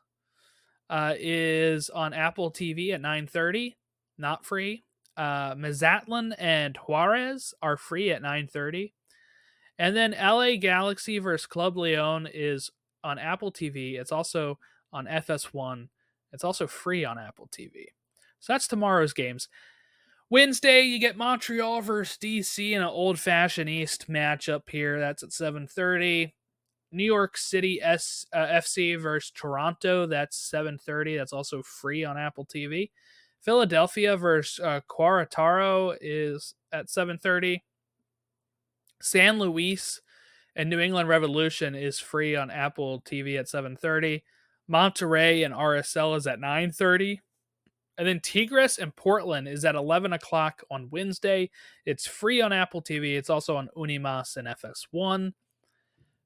uh, is on Apple TV at 9:30, not free. Uh, Mazatlan and Juarez are free at 9:30, and then LA Galaxy versus Club Leon is on Apple TV. It's also on FS1. It's also free on Apple TV. So that's tomorrow's games. Wednesday, you get Montreal versus DC in an old fashioned East matchup here. That's at 7:30. New York City S, uh, FC versus Toronto. That's 7:30. That's also free on Apple TV. Philadelphia versus uh, Querétaro is at 7:30. San Luis and New England Revolution is free on Apple TV at 7:30. Monterrey and RSL is at 9:30. And then Tigres and Portland is at 11 o'clock on Wednesday. It's free on Apple TV. It's also on Unimas and FS1.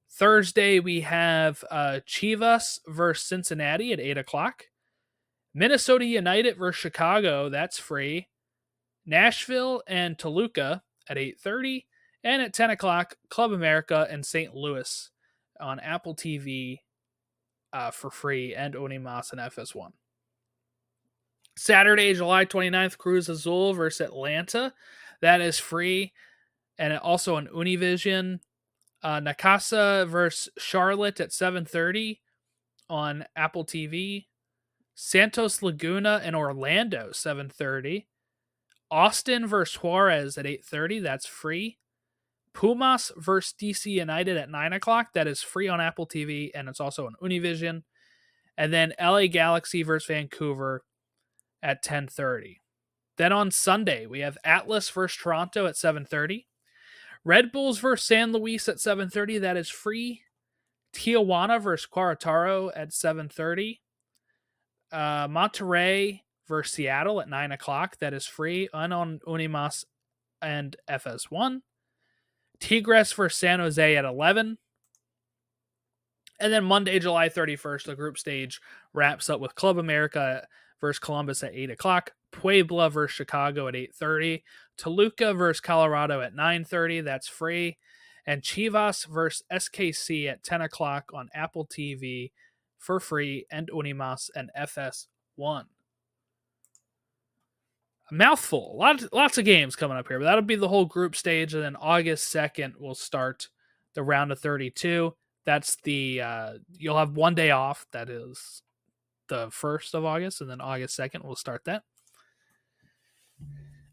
Thursday, we have uh, Chivas versus Cincinnati at 8 o'clock. Minnesota United versus Chicago, that's free. Nashville and Toluca at 8.30. And at 10 o'clock, Club America and St. Louis on Apple TV uh, for free and Unimas and FS1. Saturday, July 29th, Cruz Azul versus Atlanta. That is free. And also on Univision. Uh, Necaxa versus Charlotte at 7.30 on Apple TV. Santos Laguna and Orlando, 7.30. Austin versus Juarez at 8.30. That's free. Pumas versus DC United at 9 o'clock. That is free on Apple TV, and it's also on Univision. And then LA Galaxy versus Vancouver at 10:30. Then on Sunday, we have Atlas versus Toronto at 7:30. Red Bulls versus San Luis at 7:30. That is free. Tijuana versus Querétaro at 7:30. Uh, Monterrey versus Seattle at 9 o'clock. That is free. On Unimas and FS1. Tigres versus San Jose at 11. And then Monday, July 31st, the group stage wraps up with Club America versus Columbus at 8 o'clock. Puebla versus Chicago at 8.30. Toluca versus Colorado at 9.30. That's free. And Chivas versus SKC at 10 o'clock on Apple TV for free and Unimas and FS1. A mouthful. Lots, lots of games coming up here, but that'll be the whole group stage. And then August 2nd, we'll start the round of 32. That's the, uh, you'll have one day off. That is the 1st of August, and then August 2nd, we'll start that.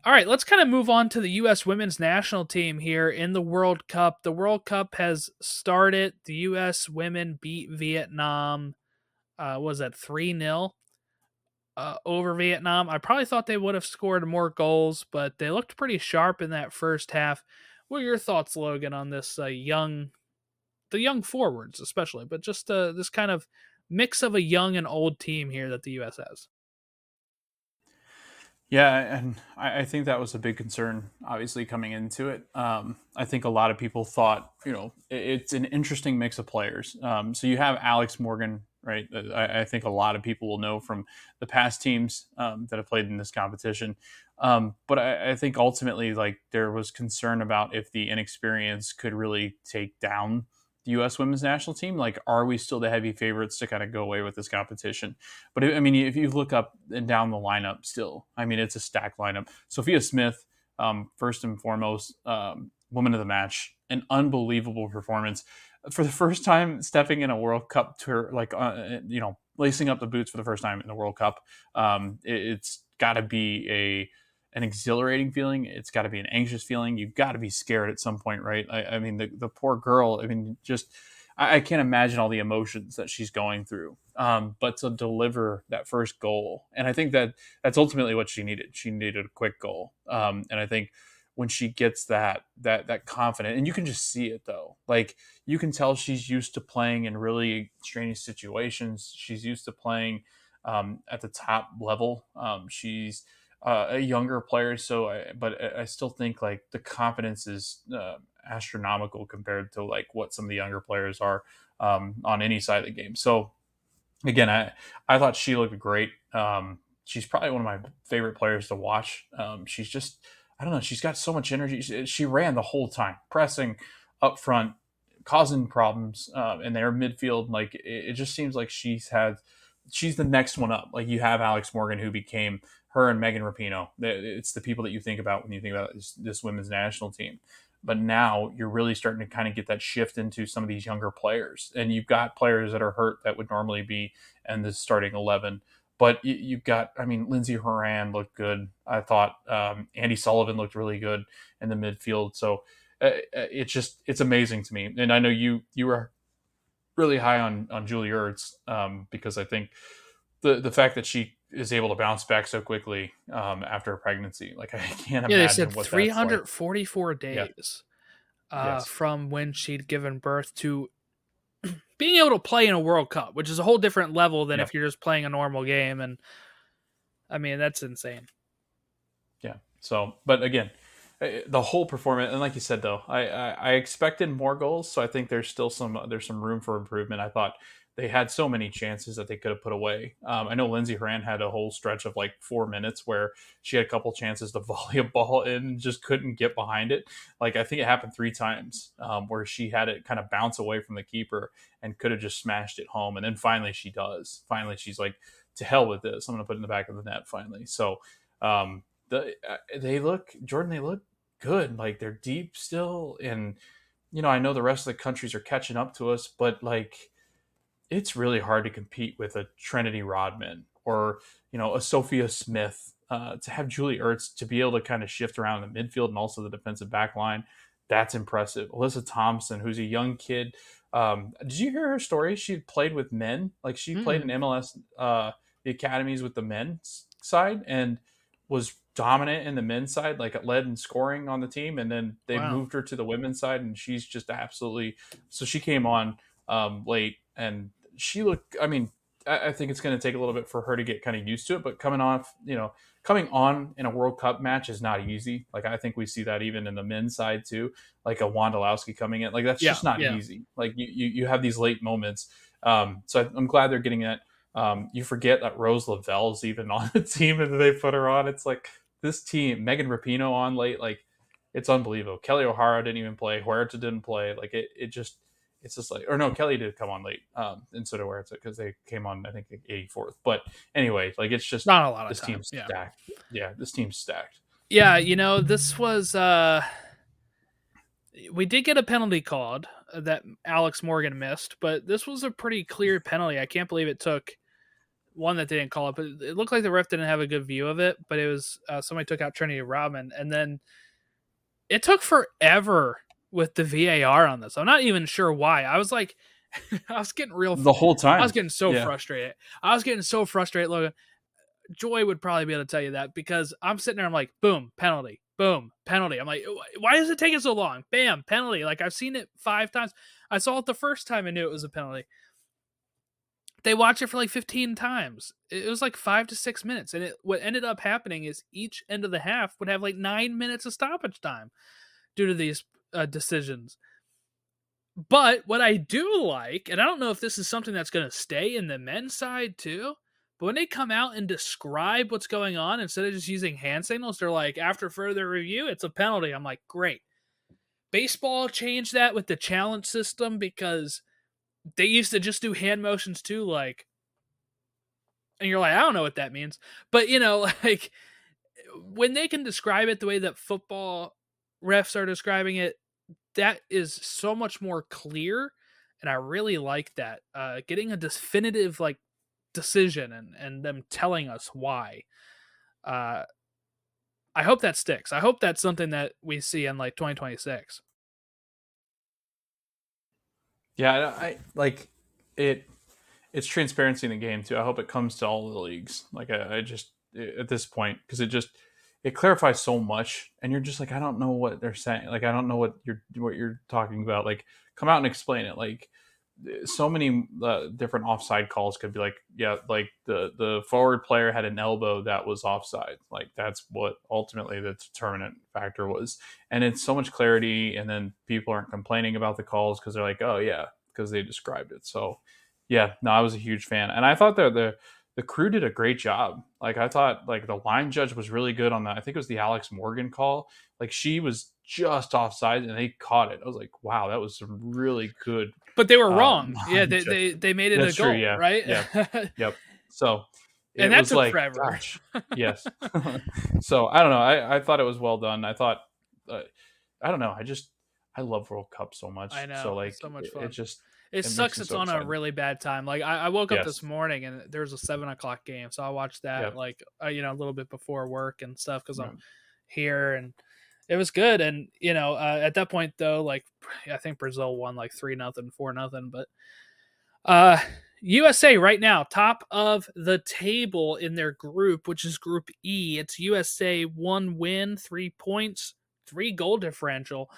All right, let's kind of move on to the U.S. women's national team here in the World Cup. The World Cup has started. The U.S. women beat Vietnam, uh, was that 3 0? uh, over Vietnam. I probably thought they would have scored more goals, but they looked pretty sharp in that first half. What are your thoughts, Logan, on this uh, young, the young forwards especially, but just uh, this kind of mix of a young and old team here that the U.S. has? Yeah, and I, think that was a big concern, obviously, coming into it. Um, I think a lot of people thought, you know, it, it's an interesting mix of players. Um, so you have Alex Morgan, right? I, I, think a lot of people will know from the past teams um, that have played in this competition. Um, but I, I, think ultimately, like, there was concern about if the inexperience could really take down the U.S. women's national team? Like, are we still the heavy favorites to kind of go away with this competition? But I mean, if you look up and down the lineup, still, I mean, it's a stacked lineup. Sophia Smith, um, first and foremost, um, woman of the match, an unbelievable performance for the first time stepping in a World Cup tour, like uh, you know, lacing up the boots for the first time in the World Cup. Um, it, it's got to be a an exhilarating feeling. It's got to be an anxious feeling. You've got to be scared at some point, right? I, I mean, the, the poor girl, I mean, just, I, I, can't imagine all the emotions that she's going through. Um, but to deliver that first goal, and I think that that's ultimately what she needed. She needed a quick goal. Um, and I think when she gets that, that, that confident, and you can just see it though, like you can tell she's used to playing in really strenuous situations. She's used to playing um, at the top level. Um, she's, uh, a younger player. So, I, but I still think like the confidence is uh, astronomical compared to like what some of the younger players are um, on any side of the game. So, again, I I thought she looked great. Um, she's probably one of my favorite players to watch. Um, she's just I don't know. She's got so much energy. She, she ran the whole time, pressing up front, causing problems uh, in their midfield. Like it, it just seems like she's had she's the next one up. Like you have Alex Morgan, who became her and Megan Rapinoe. It's the people that you think about when you think about this, this women's national team. But now you're really starting to kind of get that shift into some of these younger players, and you've got players that are hurt that would normally be in the starting eleven. But you've got, I mean, Lindsey Horan looked good. I thought um, Andi Sullivan looked really good in the midfield. So uh, uh, it's just it's amazing to me. And I know you you were really high on on Julie Ertz um, because I think the the fact that she is able to bounce back so quickly um, after a pregnancy. Like I can't yeah, imagine. Yeah, they said 344 like. days yeah. uh, yes. from when she'd given birth to being able to play in a World Cup, which is a whole different level than if you're just playing a normal game. And I mean, that's insane. Yeah. So, but again, eh, the whole performance, and like you said, though, I, I, I expected more goals, so I think there's still some there's some room for improvement. I thought they had so many chances that they could have put away. Um, I know Lindsey Horan had a whole stretch of like four minutes where she had a couple chances to volley a ball in and just couldn't get behind it. Like I think it happened three times um, where she had it kind of bounce away from the keeper and could have just smashed it home. And then finally she does. Finally she's like, to hell with this. I'm going to put it in the back of the net finally. So um, the, uh, they look, Jordan, they look good. Like they're deep still. And, you know, I know the rest of the countries are catching up to us, but like, it's really hard to compete with a Trinity Rodman or you know a Sophia Smith. Uh, to have Julie Ertz to be able to kind of shift around the midfield and also the defensive back line, that's impressive. Alyssa Thompson, who's a young kid, um, did you hear her story? She played with men, like she mm. played in MLS, uh, the academies with the men's side, and was dominant in the men's side, like it led in scoring on the team. And then they wow. moved her to the women's side, and she's just absolutely. So she came on um, late and she looked. I mean, I, I think it's going to take a little bit for her to get kind of used to it. But coming off, you know, coming on in a World Cup match is not easy. Like I think we see that even in the men's side too. Like a Wondolowski coming in, like that's yeah, just not yeah. easy. Like you, you, you have these late moments. Um, so I, am glad they're getting it. Um, you forget that Rose Lavelle's even on the team and they put her on. It's like this team, Megan Rapinoe on late, like it's unbelievable. Kelly O'Hara didn't even play. Huerta didn't play. Like it, it just it's just like, or no, Kelly did come on late, um, and so did Huerta because they came on, I think, 84th. But anyway, like it's just not a lot of this time. team's yeah. stacked. Yeah, this team's stacked. Yeah, you know, this was uh we did get a penalty called that Alex Morgan missed, but this was a pretty clear penalty. I can't believe it took one that they didn't call it, but it looked like the ref didn't have a good view of it. But it was uh, somebody took out Trinity Rodman, and then it took forever with the VAR on this. I'm not even sure why. I was like, I was getting real the whole time. I was getting so yeah. frustrated. I was getting so frustrated. Logan, Joy would probably be able to tell you that because I'm sitting there, I'm like, boom, penalty, boom, penalty. I'm like, why is it taking so long? Bam, penalty. Like I've seen it five times. I saw it the first time and knew it was a penalty. They watched it for like 15 times. It was like five to six minutes. And it, what ended up happening is each end of the half would have like nine minutes of stoppage time due to these uh, decisions. But what I do like, and I don't know if this is something that's going to stay in the men's side too, but when they come out and describe what's going on instead of just using hand signals, they're like, after further review, it's a penalty. I'm like, great. Baseball changed that with the challenge system because they used to just do hand motions too, like, and you're like, I don't know what that means. But, you know, like, when they can describe it the way that football refs are describing it, that is so much more clear and i really like that uh getting a definitive like decision and and them telling us why uh i hope that sticks. I hope that's something that we see in like 2026 yeah i like it it's transparency in the game too. I hope it comes to all the leagues. Like i, I just at this point because it just it clarifies so much and you're just like i don't know what they're saying like i don't know what you're what you're talking about like come out and explain it like so many uh, different offside calls could be like yeah like the the forward player had an elbow that was offside like that's what ultimately the determinant factor was and it's so much clarity and then people aren't complaining about the calls because they're like oh yeah because they described it so yeah no i was a huge fan and i thought that the the crew did a great job. Like I thought, like the line judge was really good on that. I think it was the Alex Morgan call. Like she was just offside and they caught it. I was like, wow, that was some really good. But they were um, wrong. Yeah, they, they they made it That's a goal, true, yeah. right? Yeah. yep. So and that took like, forever. Gosh, yes. so I don't know. I I thought it was well done. I thought, uh, I don't know. I just I love World Cup so much. I know. So like, so much fun. It, it just it, sucks. It's so on excited. a really bad time. Like I, I woke up yes. this morning and there was a seven o'clock game, so I watched that yep. like uh, you know a little bit before work and stuff because right. I'm here and it was good. And you know uh, at that point though, like I think Brazil won like three nothing, four nothing, but uh USA right now top of the table in their group, which is Group E. It's USA one win, three points, three goal differential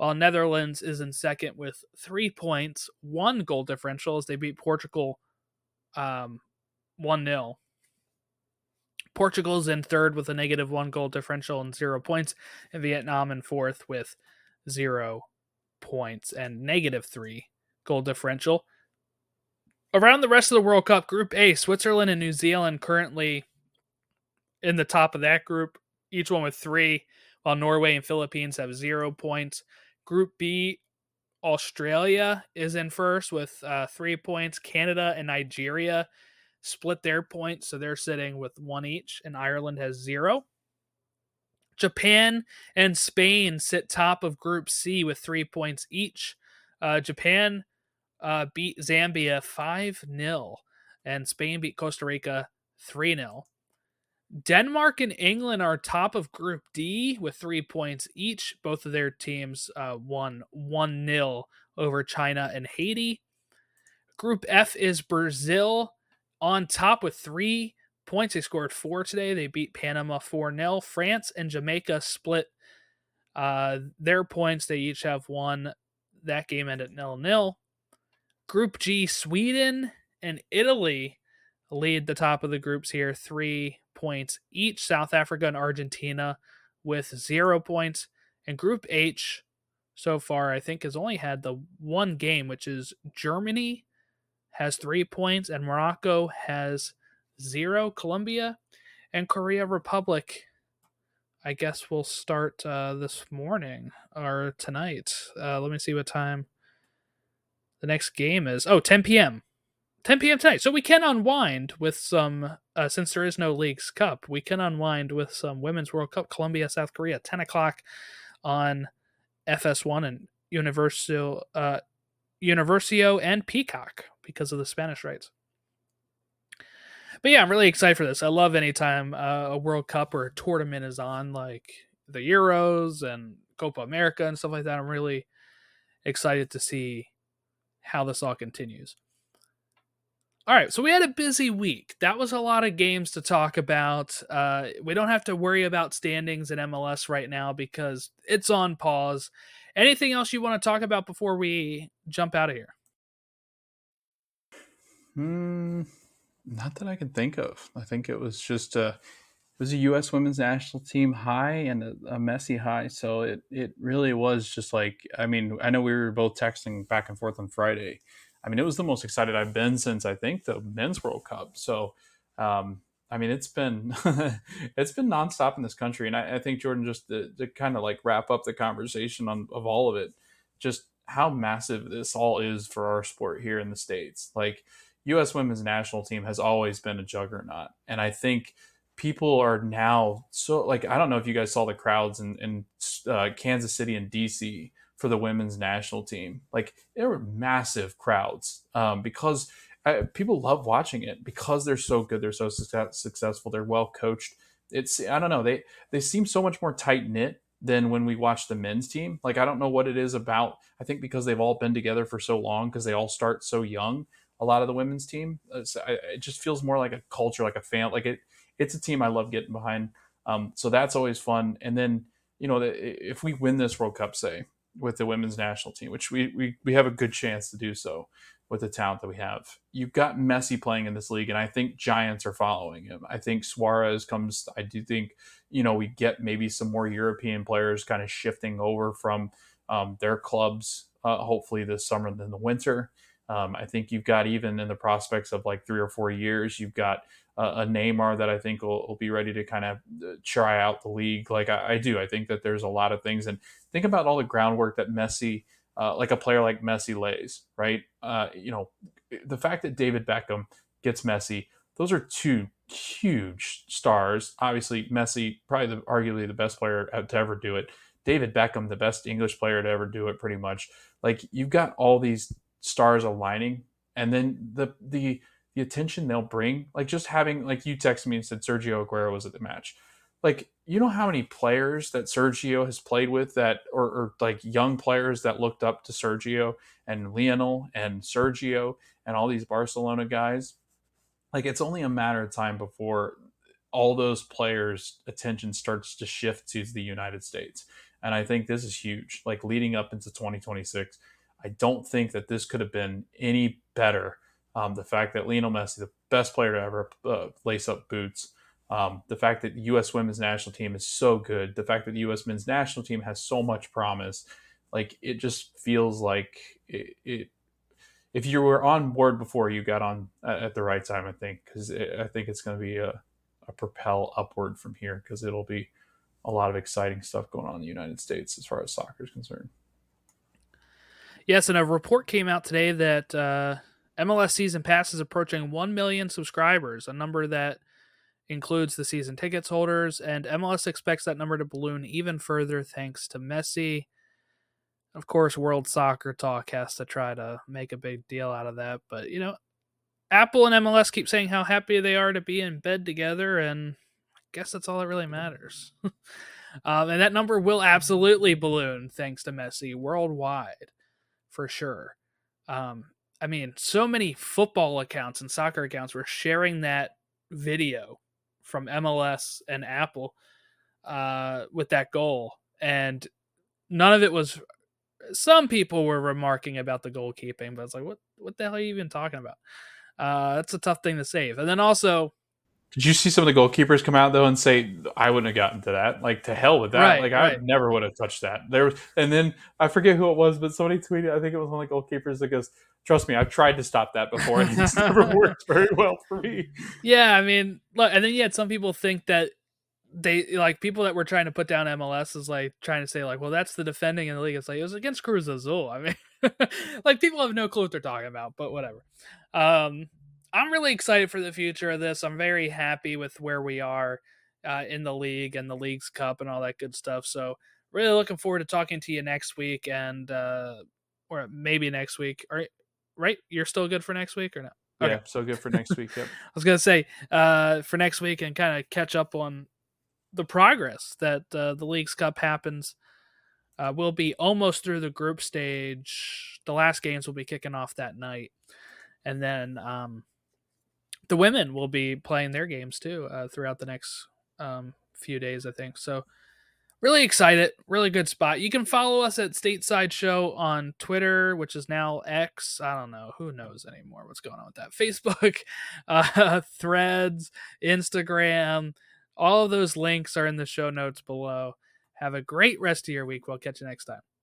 while Netherlands is in second with three points, one goal differential as they beat Portugal um, 1 0. Portugal's in third with a negative one goal differential and zero points, and Vietnam in fourth with zero points and negative three goal differential. Around the rest of the World Cup, Group A, Switzerland and New Zealand currently in the top of that group, each one with three, while Norway and Philippines have zero points. Group B, Australia is in first with uh, three points. Canada and Nigeria split their points, so they're sitting with one each, and Ireland has zero. Japan and Spain sit top of Group C with three points each. Uh, Japan uh, beat Zambia 5 0, and Spain beat Costa Rica 3 0. Denmark and England are top of Group D with three points each. Both of their teams uh, won 1 0 over China and Haiti. Group F is Brazil on top with three points. They scored four today. They beat Panama 4 0. France and Jamaica split uh, their points. They each have one. That game ended 0 0. Group G, Sweden and Italy lead the top of the groups here, three points each. South Africa and Argentina with zero points. And Group H so far, I think, has only had the one game, which is Germany has three points, and Morocco has zero. Colombia and Korea Republic, I guess, will start uh, this morning or tonight. Uh, let me see what time the next game is. Oh, 10 p.m. 10 p.m. tonight. So we can unwind with some, uh, since there is no Leagues Cup, we can unwind with some Women's World Cup, Colombia, South Korea, 10 o'clock on FS1 and Universal, uh, Universo and Peacock because of the Spanish rights. But yeah, I'm really excited for this. I love anytime uh, a World Cup or a tournament is on, like the Euros and Copa America and stuff like that. I'm really excited to see how this all continues. All right, so we had a busy week. That was a lot of games to talk about. Uh, we don't have to worry about standings in MLS right now because it's on pause. Anything else you want to talk about before we jump out of here? Hmm, not that I can think of. I think it was just a it was a U.S. Women's National Team high and a, a Messi high. So it it really was just like I mean I know we were both texting back and forth on Friday. I mean it was the most excited I've been since I think the Men's World Cup. So um, I mean it's been it's been nonstop in this country, and I, I think Jordan just to, to kind of like wrap up the conversation on of all of it, just how massive this all is for our sport here in the states. Like U.S. women's national team has always been a juggernaut, and I think people are now so like I don't know if you guys saw the crowds in, in uh, Kansas City and DC for the women's national team. Like there were massive crowds um, because uh, people love watching it because they're so good, they're so success- successful, they're well coached. It's I don't know they they seem so much more tight knit than when we watch the men's team. Like I don't know what it is about. I think because they've all been together for so long because they all start so young a lot of the women's team. Uh, I, it just feels more like a culture, like a fan. Like it, it's a team I love getting behind. Um, so that's always fun. And then you know, if we win this World Cup, say with the women's national team, which we, we we have a good chance to do so with the talent that we have. You've got Messi playing in this league, and I think giants are following him. I think Suarez comes. I do think you know we get maybe some more European players kind of shifting over from um, their clubs. Uh, hopefully this summer than the winter. Um, I think you've got even in the prospects of like three or four years, you've got a Neymar that I think will, will, be ready to kind of uh, try out the league. Like I, I, do, I think that there's a lot of things, and think about all the groundwork that Messi, uh, like a player like Messi, lays. Right? Uh, you know, the fact that David Beckham gets Messi, those are two huge stars. Obviously, Messi, probably the, arguably the best player to ever do it. David Beckham, the best English player to ever do it, pretty much. Like you've got all these stars aligning. And then the the the attention they'll bring like just having like you texted me and said Sergio Aguero was at the match. Like you know how many players that Sergio has played with that or, or like young players that looked up to Sergio and Lionel and Sergio and all these Barcelona guys? Like it's only a matter of time before all those players attention starts to shift to the United States. And I think this is huge like leading up into 2026 I don't think that this could have been any better. Um, the fact that Lionel Messi, the best player to ever uh, lace up boots, um, the fact that the U.S. women's national team is so good, the fact that the U.S. men's national team has so much promise, like it just feels like it. it if you were on board before, you got on at the right time, I think, because I think it's going to be a, a propel upward from here because it'll be a lot of exciting stuff going on in the United States as far as soccer is concerned. Yes, and a report came out today that uh, MLS Season Pass is approaching 1 million subscribers, a number that includes the season tickets holders, and MLS expects that number to balloon even further thanks to Messi. Of course, World Soccer Talk has to try to make a big deal out of that, but you know, Apple and MLS keep saying how happy they are to be in bed together, and I guess that's all that really matters. um, and that number will absolutely balloon thanks to Messi worldwide for sure. Um, I mean, so many football accounts and soccer accounts were sharing that video from MLS and Apple uh, with that goal, and none of it was. Some people were remarking about the goalkeeping, but it's like, what what the hell are you even talking about? Uh, that's a tough thing to save. And then also, did you see some of the goalkeepers come out though and say I wouldn't have gotten to that? Like to hell with that. Right, like right. I never would have touched that. There was, and then I forget who it was, but somebody tweeted. I think it was one of the goalkeepers that goes, "Trust me, I've tried to stop that before, and it's never worked very well for me." Yeah, I mean, look, and then you had some people think that they like people that were trying to put down MLS is like trying to say like, well, that's the defending in the league. It's like it was against Cruz Azul. I mean, like people have no clue what they're talking about, but whatever. Um, I'm really excited for the future of this. I'm very happy with where we are uh, in the league and the league's cup and all that good stuff. So really looking forward to talking to you next week and uh, or maybe next week. All right, right? You're still good for next week or not? Okay. Yeah, so good for next week. Yep. I was gonna say uh, for next week and kind of catch up on the progress that uh, the league's cup happens. Uh, we'll be almost through the group stage. The last games will be kicking off that night, and then um, the women will be playing their games too uh, throughout the next um, few days, I think. So really excited, really good spot. You can follow us at Stateside Show on Twitter, which is now X. I don't know who knows anymore what's going on with that. Facebook, uh, Threads, Instagram. All of those links are in the show notes below. Have a great rest of your week. We'll catch you next time.